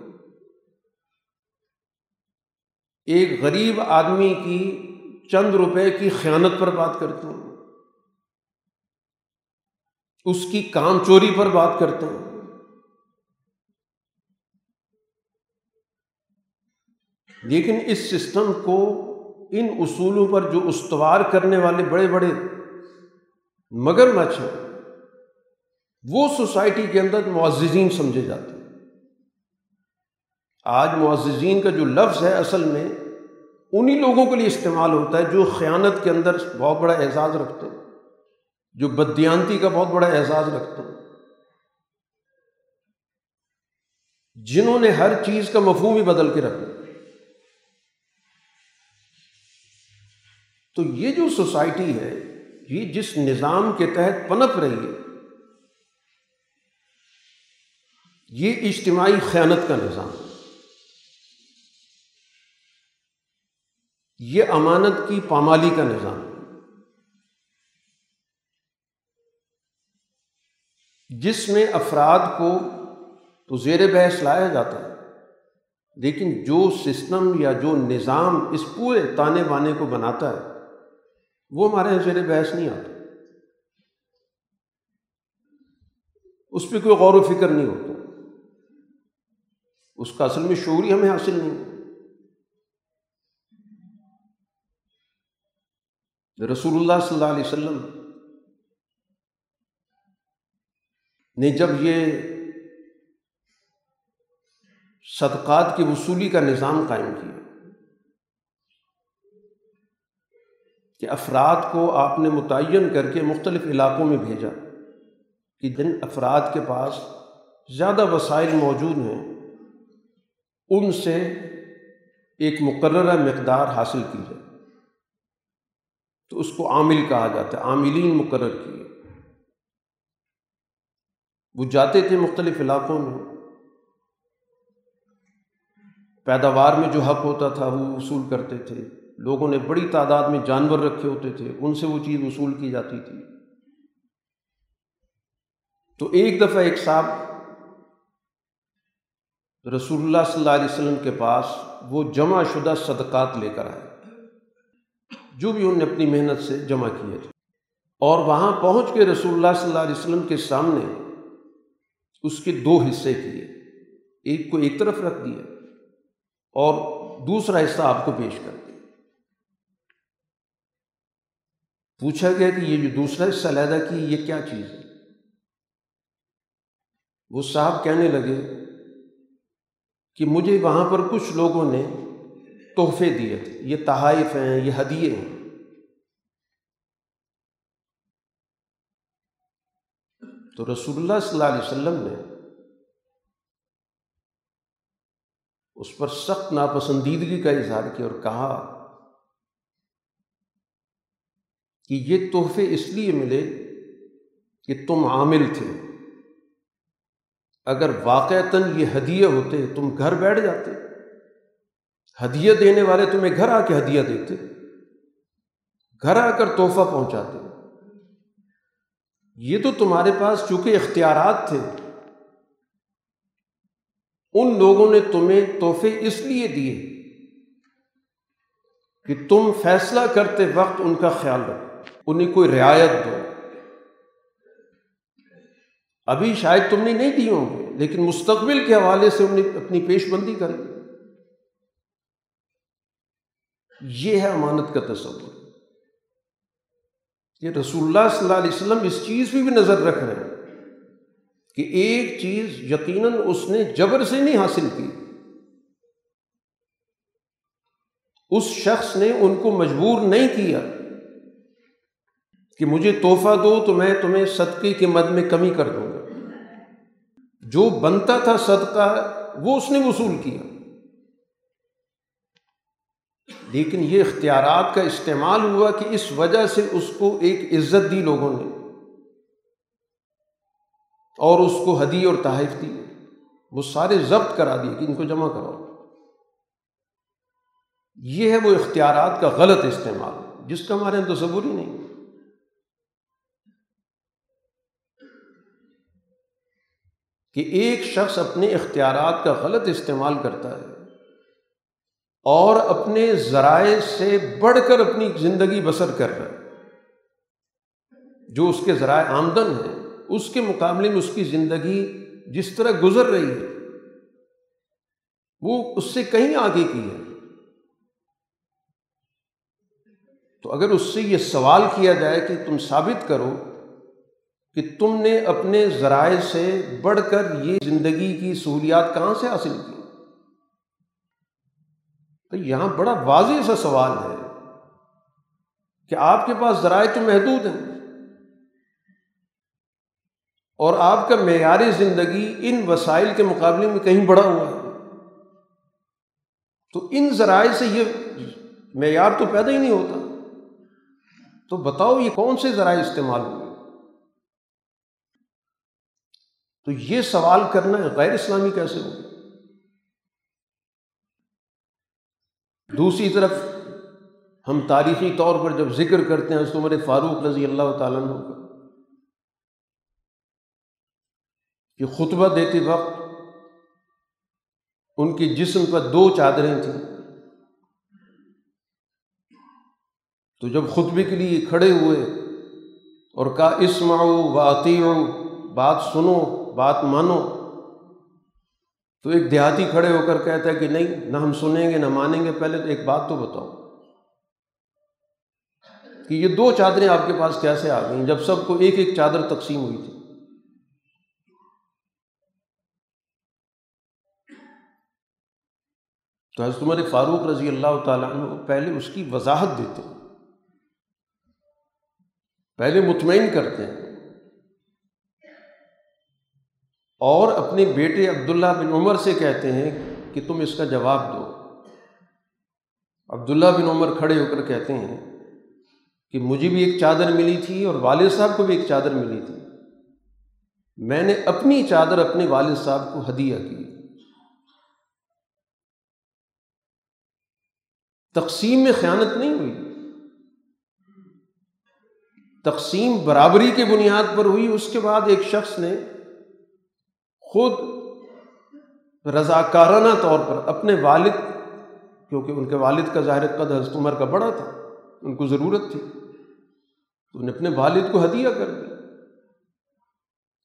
ایک غریب آدمی کی چند روپے کی خیانت پر بات کرتے ہیں۔ اس کی کام چوری پر بات کرتے ہیں۔ لیکن اس سسٹم کو ان اصولوں پر جو استوار کرنے والے بڑے بڑے مگر مچھ ہیں وہ سوسائٹی کے اندر معززین سمجھے جاتے ہیں۔ آج معززین کا جو لفظ ہے اصل میں انہی لوگوں کے لیے استعمال ہوتا ہے جو خیانت کے اندر بہت بڑا اعزاز رکھتے ہیں۔ جو بدیانتی کا بہت بڑا اعزاز رکھتے ہیں جنہوں نے ہر چیز کا مفہوم ہی بدل کے رکھا۔ تو یہ جو سوسائٹی ہے، یہ جس نظام کے تحت پنپ رہی ہے، یہ اجتماعی خیانت کا نظام یہ امانت کی پامالی کا نظام جس میں افراد کو تو زیر بحث لایا جاتا ہے، لیکن جو سسٹم یا جو نظام اس پورے تانے بانے کو بناتا ہے، وہ ہمارے یہاں زیر بحث نہیں آتا۔ اس پہ کوئی غور و فکر نہیں ہوتا۔ اس کا اصل میں شعوری ہمیں حاصل نہیں۔ رسول اللہ صلی اللہ علیہ وسلم نے جب یہ صدقات کی وصولی کا نظام قائم کیا کہ افراد کو آپ نے متعین کر کے مختلف علاقوں میں بھیجا کہ جن افراد کے پاس زیادہ وسائل موجود ہیں، ان سے ایک مقررہ مقدار حاصل کی جائے۔ تو اس کو عامل کہا جاتا ہے، عاملین مقرر کیے۔ وہ جاتے تھے مختلف علاقوں میں۔ پیداوار میں جو حق ہوتا تھا وہ وصول کرتے تھے۔ لوگوں نے بڑی تعداد میں جانور رکھے ہوتے تھے، ان سے وہ چیز وصول کی جاتی تھی۔ تو ایک دفعہ ایک صاحب رسول اللہ صلی اللہ علیہ وسلم کے پاس وہ جمع شدہ صدقات لے کر آئے۔ جو بھی انہوں نے اپنی محنت سے جمع کیے تھے۔ اور وہاں پہنچ کے رسول اللہ صلی اللہ علیہ وسلم کے سامنے اس کے دو حصے کیے ایک کو ایک طرف رکھ دیا اور دوسرا حصہ آپ کو پیش کر دیا۔ پوچھا گیا کہ یہ جو دوسرا حصہ علیحدہ کی یہ کیا چیز ہے؟ وہ صاحب کہنے لگے کہ مجھے وہاں پر کچھ لوگوں نے تحفے دیے تھے۔ یہ تحائف ہیں، یہ ہدیے ہیں۔ تو رسول اللہ صلی اللہ علیہ وسلم نے اس پر سخت ناپسندیدگی کا اظہار کیا اور کہا کہ یہ تحفے اس لیے ملے کہ تم عامل تھے۔ اگر واقعتاً یہ ہدیے ہوتے، تم گھر بیٹھ جاتے۔ ہدیہ دینے والے تمہیں گھر آ کے ہدیہ دیتے۔ گھر آ کر تحفہ پہنچاتے۔ یہ تو تمہارے پاس چونکہ اختیارات تھے۔ ان لوگوں نے تمہیں تحفے اس لیے دیے کہ تم فیصلہ کرتے وقت ان کا خیال رکھو، انہیں کوئی رعایت دو۔ ابھی شاید تم نے نہیں دی ہوں گے، لیکن مستقبل کے حوالے سے انہیں اپنی پیش بندی کریں۔ یہ ہے امانت کا تصور۔ یہ رسول اللہ صلی اللہ علیہ وسلم اس چیز پہ بھی نظر رکھ رہے ہیں کہ ایک چیز یقیناً اس نے جبر سے نہیں حاصل کی۔ اس شخص نے ان کو مجبور نہیں کیا کہ مجھے تحفہ دو تو میں تمہیں صدقے کے مد میں کمی کر دوں گا۔ جو بنتا تھا صدقہ وہ اس نے وصول کیا۔ لیکن یہ اختیارات کا استعمال ہوا کہ اس وجہ سے اس کو ایک عزت دی لوگوں نے اور اس کو ہدی اور تحائف دی۔ وہ سارے ضبط کرا دیے کہ ان کو جمع کراؤ۔ یہ ہے وہ اختیارات کا غلط استعمال، جس کا ہمارے یہاں تصور ہی نہیں۔ کہ ایک شخص اپنے اختیارات کا غلط استعمال کرتا ہے۔ اور اپنے ذرائع سے بڑھ کر اپنی زندگی بسر کر رہا ہے جو اس کے ذرائع آمدن ہیں، اس کے مقابلے میں اس کی زندگی جس طرح گزر رہی ہے، وہ اس سے کہیں آگے کی ہے۔ تو اگر اس سے یہ سوال کیا جائے کہ تم ثابت کرو کہ تم نے اپنے ذرائع سے بڑھ کر یہ زندگی کی سہولیات کہاں سے حاصل کی؟ تو یہاں بڑا واضح سا سوال ہے کہ آپ کے پاس ذرائع تو محدود ہیں اور آپ کا معیاری زندگی ان وسائل کے مقابلے میں کہیں بڑا ہوا ہے۔ تو ان ذرائع سے یہ معیار تو پیدا ہی نہیں ہوتا۔ تو بتاؤ یہ کون سے ذرائع استعمال ہوئے؟ تو یہ سوال کرنا غیر اسلامی کیسے ہو دوسری طرف ہم تاریخی طور پر جب ذکر کرتے ہیں اس عمر فاروق رضی اللہ تعالیٰ عنہ کا، کہ خطبہ دیتے وقت ان کے جسم پر دو چادریں تھیں۔ تو جب خطبے کے لیے کھڑے ہوئے اور کا اسماؤ واطی بات سنو، بات مانو تو ایک دیہاتی کھڑے ہو کر کہتا ہے کہ نہیں، نہ ہم سنیں گے، نہ مانیں گے، پہلے تو ایک بات تو بتاؤ کہ یہ دو چادریں آپ کے پاس کیسے آ گئیں؟ جب سب کو ایک ایک چادر تقسیم ہوئی تھی۔ تو حضرت عمر فاروق رضی اللہ تعالیٰ عنہ پہلے اس کی وضاحت دیتے ہیں، پہلے مطمئن کرتے ہیں۔ اور اپنے بیٹے عبداللہ بن عمر سے کہتے ہیں کہ تم اس کا جواب دو۔ عبداللہ بن عمر کھڑے ہو کر کہتے ہیں کہ مجھے بھی ایک چادر ملی تھی اور والد صاحب کو بھی ایک چادر ملی تھی۔ میں نے اپنی چادر اپنے والد صاحب کو ہدیہ کی۔ تقسیم میں خیانت نہیں ہوئی۔ تقسیم برابری کے بنیاد پر ہوئی۔ اس کے بعد ایک شخص نے خود رضاکارانہ طور پر اپنے والد، کیونکہ ان کے والد کا ظاہر قد حضرت عمر کا بڑا تھا، ان کو ضرورت تھی، تو انہیں اپنے والد کو ہدیہ کر دیا۔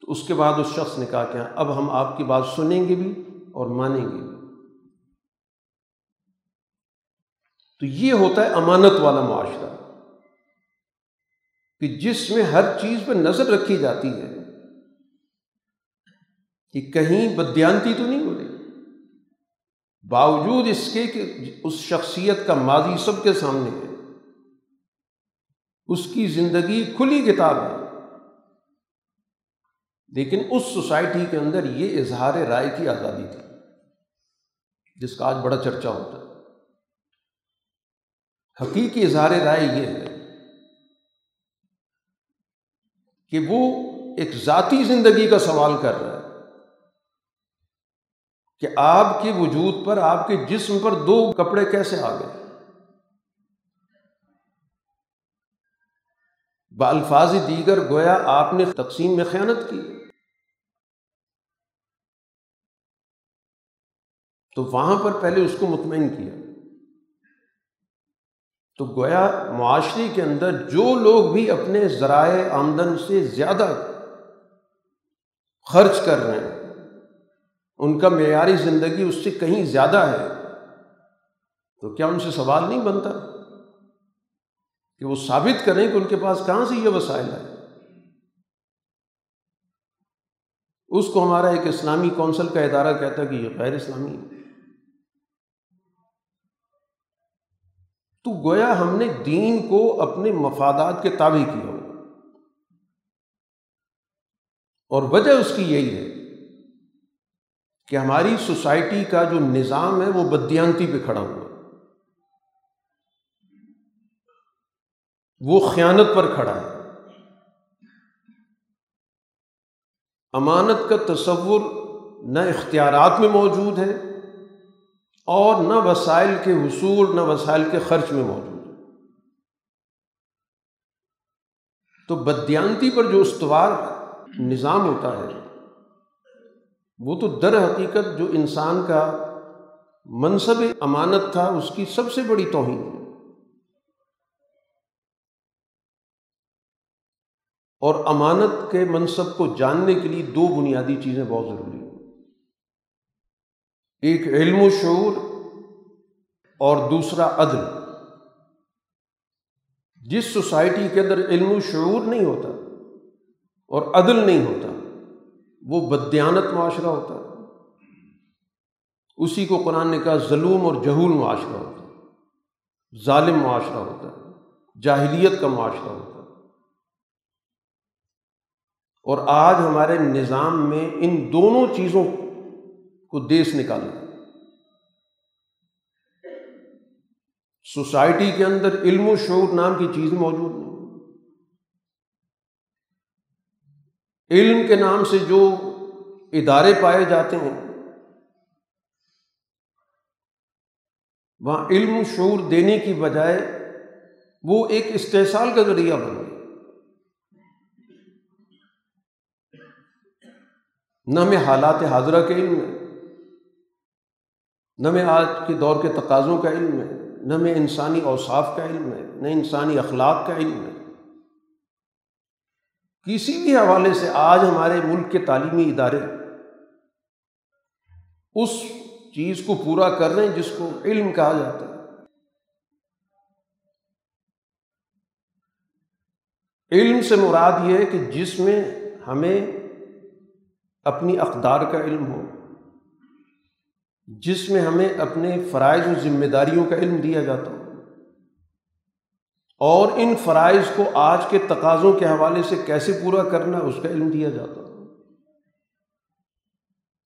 تو اس کے بعد اس شخص نے کہا کہ اب ہم آپ کی بات سنیں گے بھی اور مانیں گے بھی۔ تو یہ ہوتا ہے امانت والا معاشرہ، کہ جس میں ہر چیز پہ نظر رکھی جاتی ہے۔ کہ کہیں بدیانتی تو نہیں ہو رہی۔ باوجود اس کے کہ اس شخصیت کا ماضی سب کے سامنے ہے۔ اس کی زندگی کھلی کتاب ہے۔ لیکن اس سوسائٹی کے اندر یہ اظہار رائے کی آزادی تھی، جس کا آج بڑا چرچا ہوتا ہے۔ حقیقی اظہار رائے یہ ہے کہ وہ ایک ذاتی زندگی کا سوال کر رہا ہے۔ کہ آپ کے وجود پر آپ کے جسم پر دو کپڑے کیسے آ گئے؟ بالفاظ دیگر گویا آپ نے تقسیم میں خیانت کی۔ تو وہاں پر پہلے اس کو مطمئن کیا۔ تو گویا معاشرے کے اندر جو لوگ بھی اپنے ذرائع آمدن سے زیادہ خرچ کر رہے ہیں ان کا معیاری زندگی اس سے کہیں زیادہ ہے تو کیا ان سے سوال نہیں بنتا کہ وہ ثابت کریں کہ ان کے پاس کہاں سے یہ وسائل ہے اس کو ہمارا ایک اسلامی کونسل کا ادارہ کہتا ہے کہ یہ غیر اسلامی ہے۔ تو گویا ہم نے دین کو اپنے مفادات کے تابع کیا ہو۔ اور وجہ اس کی یہی ہے کہ ہماری سوسائٹی کا جو نظام ہے وہ بدیانتی پہ کھڑا ہوا۔ وہ خیانت پر کھڑا ہے۔ امانت کا تصور نہ اختیارات میں موجود ہے اور نہ وسائل کے حصول، نہ وسائل کے خرچ میں موجود ہے۔ تو بدیانتی پر جو استوار نظام ہوتا ہے وہ تو در حقیقت جو انسان کا منصب امانت تھا، اس کی سب سے بڑی توہین ہے۔ اور امانت کے منصب کو جاننے کے لیے دو بنیادی چیزیں بہت ضروری ہیں۔ ایک علم و شعور اور دوسرا عدل۔ جس سوسائٹی کے اندر علم و شعور نہیں ہوتا اور عدل نہیں ہوتا وہ بدیانت معاشرہ ہوتا اسی کو قرآن نے کہا ظلم اور جہول معاشرہ ہوتا ہے۔ ظالم معاشرہ ہوتا ہے۔ جاہلیت کا معاشرہ ہوتا ہے۔ اور آج ہمارے نظام میں ان دونوں چیزوں کو دیس نکالا۔ سوسائٹی کے اندر علم و شعور نام کی چیز موجود نہیں علم کے نام سے جو ادارے پائے جاتے ہیں، وہاں علم شعور دینے کی بجائے وہ ایک استحصال کا ذریعہ بن گیا نہ میں حالات حاضرہ کے علم ہے نہ میں آج کے دور کے تقاضوں کا علم ہے نہ میں انسانی اوصاف کا علم ہے نہ انسانی اخلاق کا علم ہے کسی بھی حوالے سے آج ہمارے ملک کے تعلیمی ادارے اس چیز کو پورا کر رہے ہیں جس کو علم کہا جاتا ہے۔ علم سے مراد یہ ہے کہ جس میں ہمیں اپنی اقدار کا علم ہو، جس میں ہمیں اپنے فرائض و ذمہ داریوں کا علم دیا جاتا ہو۔ اور ان فرائض کو آج کے تقاضوں کے حوالے سے کیسے پورا کرنا اس کا علم دیا جاتا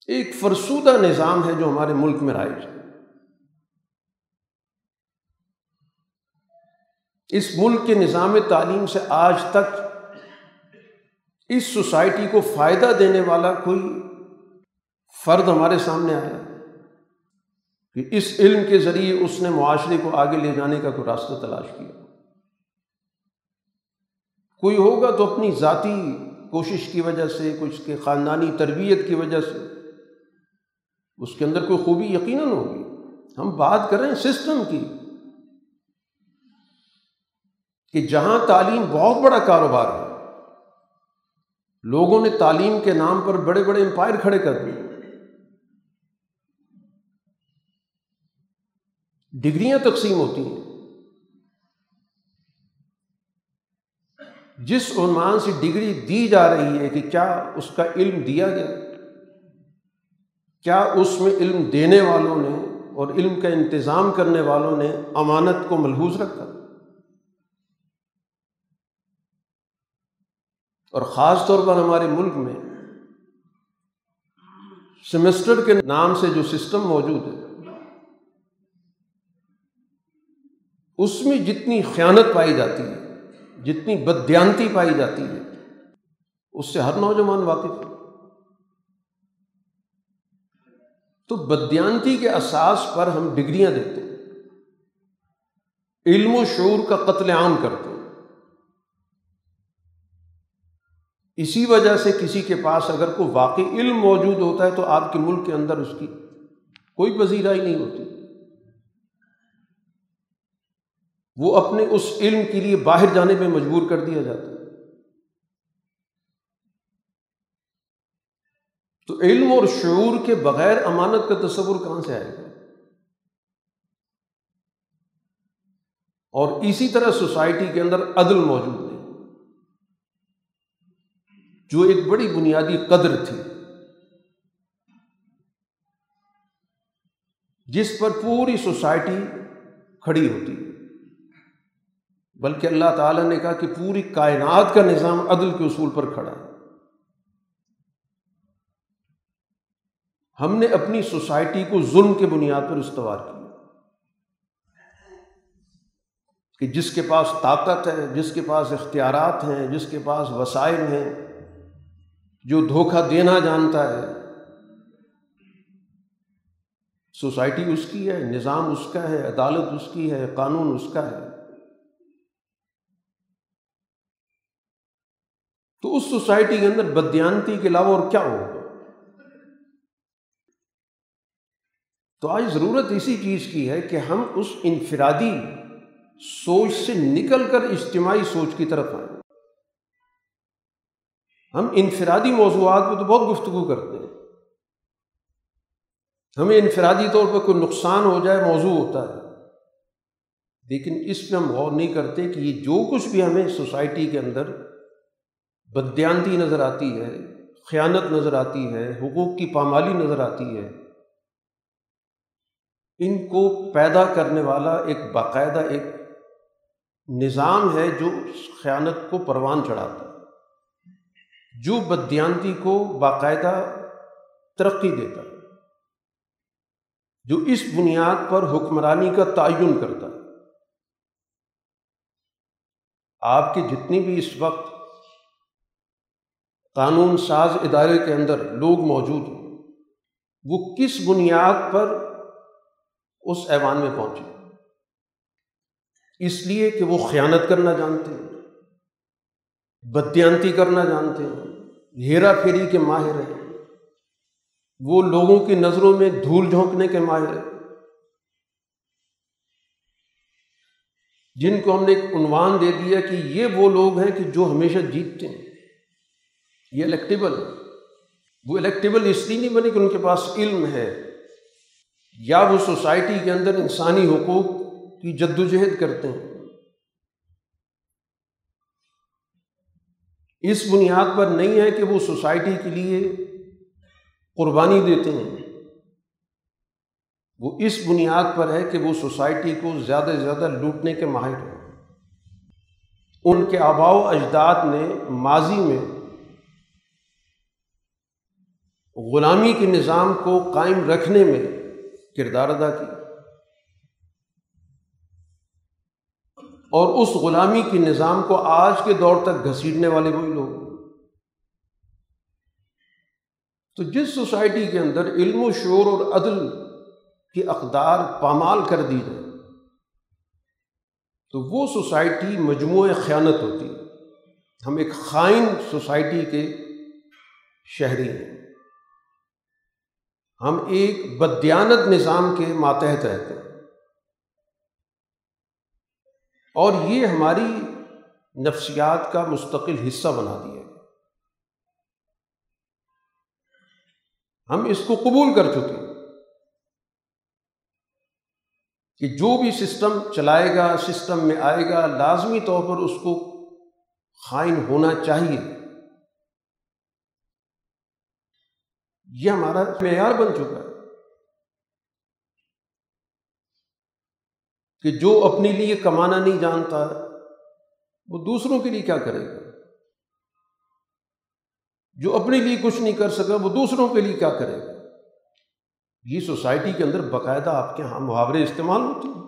ایک فرسودہ نظام ہے جو ہمارے ملک میں رائج ہے۔ اس ملک کے نظام تعلیم سے آج تک اس سوسائٹی کو فائدہ دینے والا کوئی فرد ہمارے سامنے آیا کہ اس علم کے ذریعے اس نے معاشرے کو آگے لے جانے کا کوئی راستہ تلاش کیا۔ کوئی ہوگا تو اپنی ذاتی کوشش کی وجہ سے کچھ کے خاندانی تربیت کی وجہ سے۔ اس کے اندر کوئی خوبی یقیناً ہوگی۔ ہم بات کر رہے ہیں سسٹم کی۔ کہ جہاں تعلیم بہت بڑا کاروبار ہے، لوگوں نے تعلیم کے نام پر بڑے بڑے امپائر کھڑے کر دیے۔ ڈگریاں تقسیم ہوتی ہیں۔ جس عنوان سے ڈگری دی جا رہی ہے کہ کیا اس کا علم دیا گیا؟ کیا اس میں علم دینے والوں نے اور علم کا انتظام کرنے والوں نے امانت کو ملحوظ رکھا؟ اور خاص طور پر ہمارے ملک میں سیمسٹر کے نام سے جو سسٹم موجود ہے، اس میں جتنی خیانت پائی جاتی ہے جتنی بدیانتی پائی جاتی ہے، اس سے ہر نوجوان واقف ہے۔ تو بدیانتی کے اساس پر ہم ڈگریاں دیتے ہیں۔ علم و شعور کا قتل عام کرتے ہیں۔ اسی وجہ سے کسی کے پاس اگر کوئی واقعی علم موجود ہوتا ہے تو آپ کے ملک کے اندر اس کی کوئی پذیرائی نہیں ہوتی۔ وہ اپنے اس علم کے لیے باہر جانے پہ مجبور کر دیا جاتا ہے۔ تو علم اور شعور کے بغیر امانت کا تصور کہاں سے آئے گا؟ اور اسی طرح سوسائٹی کے اندر عدل موجود نہیں جو ایک بڑی بنیادی قدر تھی۔ جس پر پوری سوسائٹی کھڑی ہوتی۔ بلکہ اللہ تعالیٰ نے کہا کہ پوری کائنات کا نظام عدل کے اصول پر کھڑا ہے۔ ہم نے اپنی سوسائٹی کو ظلم کے بنیاد پر استوار کیا۔ کہ جس کے پاس طاقت ہے، جس کے پاس اختیارات ہیں، جس کے پاس وسائل ہیں، جو دھوکہ دینا جانتا ہے، سوسائٹی اس کی ہے، نظام اس کا ہے، عدالت اس کی ہے، قانون اس کا ہے۔ تو اس سوسائٹی کے اندر بدیانتی کے علاوہ اور کیا ہوگا؟ تو آج ضرورت اسی چیز کی ہے کہ ہم اس انفرادی سوچ سے نکل کر اجتماعی سوچ کی طرف آئیں۔ ہم انفرادی موضوعات پہ تو بہت گفتگو کرتے ہیں۔ ہمیں انفرادی طور پہ کوئی نقصان ہو جائے، موضوع ہوتا ہے۔ لیکن اس میں ہم غور نہیں کرتے کہ یہ جو کچھ بھی ہمیں سوسائٹی کے اندر بدیانتی نظر آتی ہے، خیانت نظر آتی ہے، حقوق کی پامالی نظر آتی ہے۔ ان کو پیدا کرنے والا ایک باقاعدہ ایک نظام ہے جو خیانت کو پروان چڑھاتا ہے۔ جو بدیانتی کو باقاعدہ ترقی دیتا ہے، جو اس بنیاد پر حکمرانی کا تعین کرتا ہے۔ آپ کے جتنی بھی اس وقت قانون ساز ادارے کے اندر لوگ موجود ہیں وہ کس بنیاد پر اس ایوان میں پہنچے؟ اس لیے کہ وہ خیانت کرنا جانتے ہیں، بدیانتی کرنا جانتے ہیں، ہیرا پھیری کے ماہر ہیں۔ وہ لوگوں کی نظروں میں دھول جھونکنے کے ماہر ہیں۔ جن کو ہم نے ایک عنوان دے دیا کہ یہ وہ لوگ ہیں کہ جو ہمیشہ جیتتے ہیں۔ یہ الیکٹیبل وہ الیکٹیبل اس لیے نہیں بنے کہ ان کے پاس علم ہے. یا وہ سوسائٹی کے اندر انسانی حقوق کی جد و جہد کرتے ہیں. اس بنیاد پر نہیں ہے کہ وہ سوسائٹی کے لیے قربانی دیتے ہیں. وہ اس بنیاد پر ہے کہ وہ سوسائٹی کو زیادہ سے زیادہ لوٹنے کے ماہر ہیں. ان کے آبا و اجداد نے ماضی میں غلامی کے نظام کو قائم رکھنے میں کردار ادا کیا اور اس غلامی کے نظام کو آج کے دور تک گھسیٹنے والے وہی لوگ۔ تو جس سوسائٹی کے اندر علم و شور اور عدل کی اقدار پامال کر دی جائے، تو وہ سوسائٹی مجموعہ خیانت ہوتی۔ ہے ہم ایک خائن سوسائٹی کے شہری ہیں۔ ہم ایک بدیانت نظام کے ماتحت رہتے ہیں۔ اور یہ ہماری نفسیات کا مستقل حصہ بنا دیا ہم اس کو قبول کر چکے ہیں کہ جو بھی سسٹم چلائے گا، سسٹم میں آئے گا، لازمی طور پر اس کو خائن ہونا چاہیے۔ یہ ہمارا معیار بن چکا ہے کہ جو اپنے لیے کمانا نہیں جانتا وہ دوسروں کے لیے کیا کرے گا؟ جو اپنے لیے کچھ نہیں کر سکا وہ دوسروں کے لیے کیا کرے گا؟ یہ سوسائٹی کے اندر باقاعدہ آپ کے یہاں محاورے استعمال ہوتے ہیں۔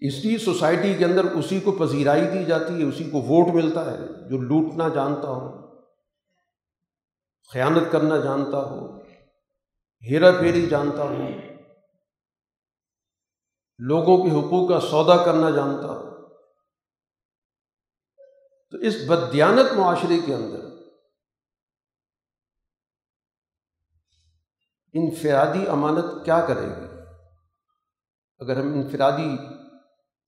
اس لیے سوسائٹی کے اندر اسی کو پذیرائی دی جاتی ہے، اسی کو ووٹ ملتا ہے، جو لوٹنا جانتا ہو۔ خیانت کرنا جانتا ہو، ہیرا پھیری جانتا ہو، لوگوں کے حقوق کا سودا کرنا جانتا ہو۔ تو اس بدیانت معاشرے کے اندر انفرادی امانت کیا کرے گی؟ اگر ہم انفرادی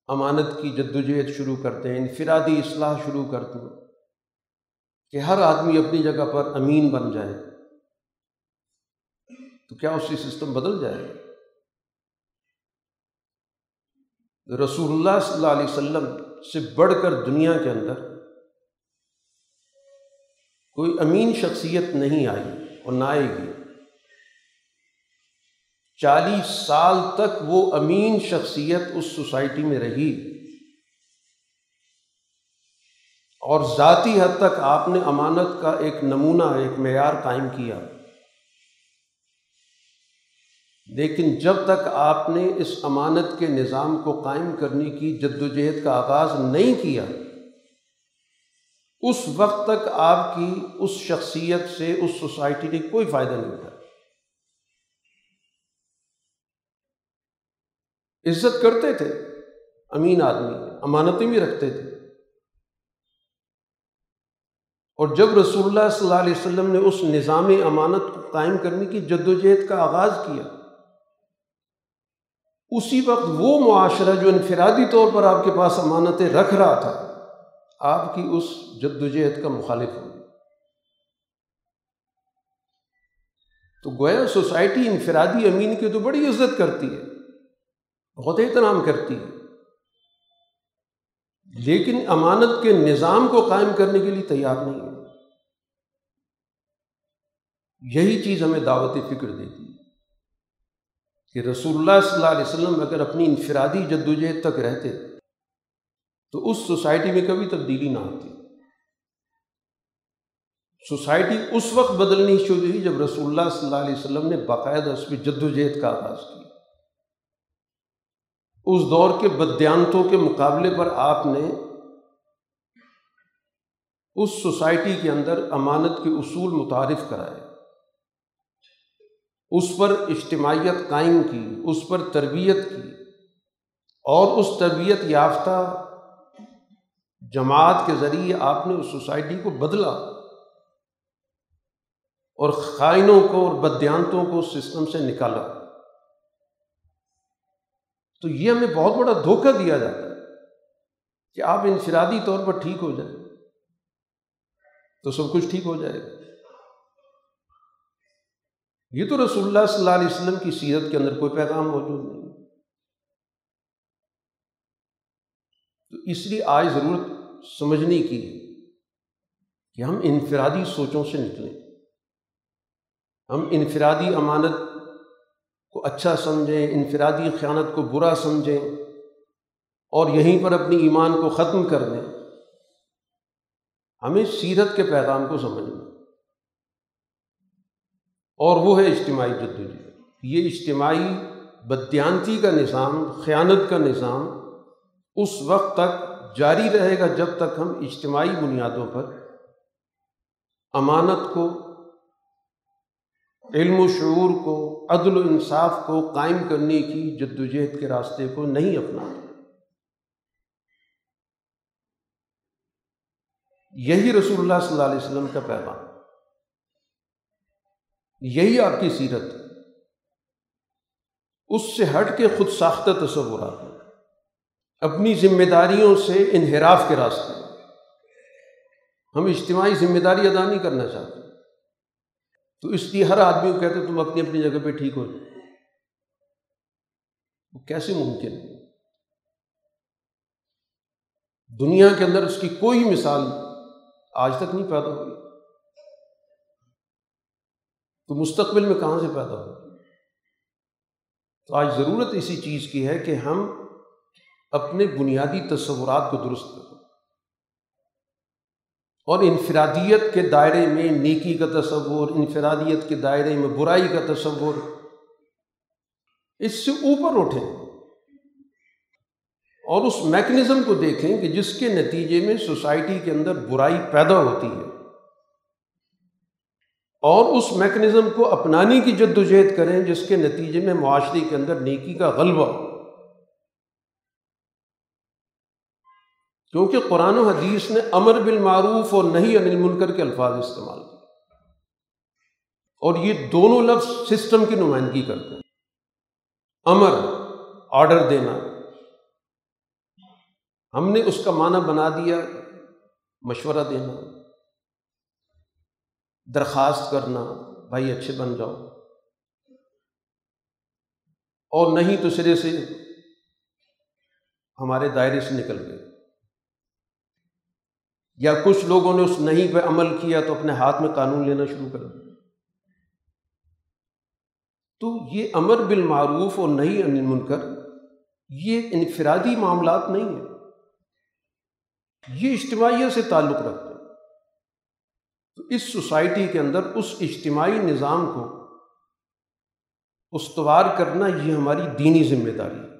امانت کی جدوجہد شروع کرتے ہیں، انفرادی اصلاح شروع کرتے ہیں کہ ہر آدمی اپنی جگہ پر امین بن جائے، تو کیا اس سے سسٹم بدل جائے؟ گا رسول اللہ صلی اللہ علیہ وسلم سے بڑھ کر دنیا کے اندر کوئی امین شخصیت نہیں آئی اور نہ آئے گی۔ چالیس سال تک وہ امین شخصیت اس سوسائٹی میں رہی۔ اور ذاتی حد تک آپ نے امانت کا ایک نمونہ، ایک معیار قائم کیا۔ لیکن جب تک آپ نے اس امانت کے نظام کو قائم کرنے کی جد و جہد کا آغاز نہیں کیا، اس وقت تک آپ کی اس شخصیت سے، اس سوسائٹی نے کوئی فائدہ نہیں اٹھایا۔ عزت کرتے تھے، امین آدمی، امانتیں بھی رکھتے تھے۔ اور جب رسول اللہ صلی اللہ علیہ وسلم نے اس نظام امانت کو قائم کرنے کی جد و جہد کا آغاز کیا، اسی وقت وہ معاشرہ جو انفرادی طور پر آپ کے پاس امانتیں رکھ رہا تھا، آپ کی اس جد و جہد کا مخالف ہو تو گویا سوسائٹی انفرادی امین کی تو بڑی عزت کرتی ہے، بہت احترام کرتی ہے۔ لیکن امانت کے نظام کو قائم کرنے کے لیے تیار نہیں ہے۔ یہی چیز ہمیں دعوت فکر دیتی ہے کہ رسول اللہ صلی اللہ علیہ وسلم اگر اپنی انفرادی جدوجہد تک رہتے تو اس سوسائٹی میں کبھی تبدیلی نہ آتی سوسائٹی اس وقت بدلنی شروع ہوئی جب رسول اللہ صلی اللہ علیہ وسلم نے باقاعدہ اس میں جد و جہد کا آغاز کیا۔ اس دور کے بدیانتوں کے مقابلے پر آپ نے اس سوسائٹی کے اندر امانت کے اصول متعارف کرائے، اس پر اجتماعیت قائم کی، اس پر تربیت کی اور اس تربیت یافتہ جماعت کے ذریعے آپ نے اس سوسائٹی کو بدلا اور خائنوں کو اور بدیانتوں کو سسٹم سے نکالا۔ تو یہ ہمیں بہت بڑا دھوکہ دیا جاتا ہے کہ آپ انفرادی طور پر ٹھیک ہو جائیں۔ تو سب کچھ ٹھیک ہو جائے۔ گا یہ تو رسول اللہ صلی اللہ علیہ وسلم کی سیرت کے اندر کوئی پیغام موجود نہیں۔ تو اس لیے آج ضرورت سمجھنے کی ہے کہ ہم انفرادی سوچوں سے نکلیں۔ ہم انفرادی امانت کو اچھا سمجھیں، انفرادی خیانت کو برا سمجھیں اور یہیں پر اپنی ایمان کو ختم کر دیں۔ ہمیں سیرت کے پیغام کو سمجھنا۔ اور وہ ہے اجتماعی جدوجہد۔ یہ اجتماعی بدیانتی کا نظام، خیانت کا نظام اس وقت تک جاری رہے گا جب تک ہم اجتماعی بنیادوں پر امانت کو، علم و شعور کو عدل و انصاف کو قائم کرنے کی جد و جہد کے راستے کو نہیں اپنا یہی رسول اللہ صلی اللہ علیہ وسلم کا پیغام۔ یہی آپ کی سیرت۔ اس سے ہٹ کے خود ساختہ تصورات۔ ہیں اپنی ذمہ داریوں سے انحراف کے راستے۔ ہم اجتماعی ذمہ داری ادا نہیں کرنا چاہتے۔ تو اس لیے ہر آدمی کو کہتے تم اپنی اپنی جگہ پہ ٹھیک ہو جائے وہ کیسے ممکن ہے؟ دنیا کے اندر اس کی کوئی مثال آج تک نہیں پیدا ہوئی۔ تو مستقبل میں کہاں سے پیدا ہوگی تو آج ضرورت اسی چیز کی ہے کہ ہم اپنے بنیادی تصورات کو درست کریں۔ اور انفرادیت کے دائرے میں نیکی کا تصور، انفرادیت کے دائرے میں برائی کا تصور، اس سے اوپر اٹھیں۔ اور اس میکنزم کو دیکھیں کہ جس کے نتیجے میں سوسائٹی کے اندر برائی پیدا ہوتی ہے۔ اور اس میکنزم کو اپنانے کی جد و جہد کریں جس کے نتیجے میں معاشرے کے اندر نیکی کا غلبہ کیونکہ قرآن و حدیث نے امر بالمعروف اور نہیں انل منکر کے الفاظ استعمال کیے۔ اور یہ دونوں لفظ سسٹم کی نمائندگی کرتے ہیں۔ امر، آرڈر دینا۔ ہم نے اس کا معنی بنا دیا، مشورہ دینا۔ درخواست کرنا، بھائی اچھے بن جاؤ۔ اور نہیں تو سرے سے ہمارے دائرے سے نکل گئے۔ یا کچھ لوگوں نے اس نہیں پہ عمل کیا تو اپنے ہاتھ میں قانون لینا شروع کر دیا۔ تو یہ امر بالمعروف اور نہیں انل منکر یہ انفرادی معاملات نہیں ہیں۔ یہ اجتماعیت سے تعلق رکھتے ہیں۔ تو اس سوسائٹی کے اندر اس اجتماعی نظام کو استوار کرنا یہ ہماری دینی ذمہ داری ہے۔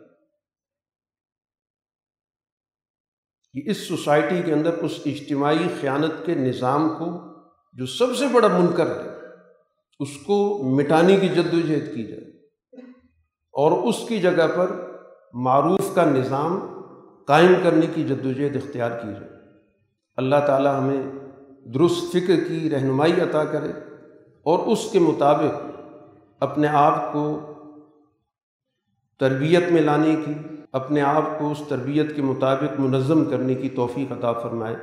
کہ اس سوسائٹی کے اندر اس اجتماعی خیانت کے نظام کو جو سب سے بڑا منکر ہے، اس کو مٹانے کی جد و جہد کی جائے۔ اور اس کی جگہ پر معروف کا نظام قائم کرنے کی جد و جہد اختیار کی جائے۔ اللہ تعالیٰ ہمیں درست فکر کی رہنمائی عطا کرے اور اس کے مطابق اپنے آپ کو تربیت میں لانے کی اپنے آپ کو اس تربیت کے مطابق منظم کرنے کی توفیق عطا فرمائے۔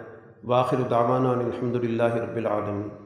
واخر دعوانا الحمد للہ رب العالمین۔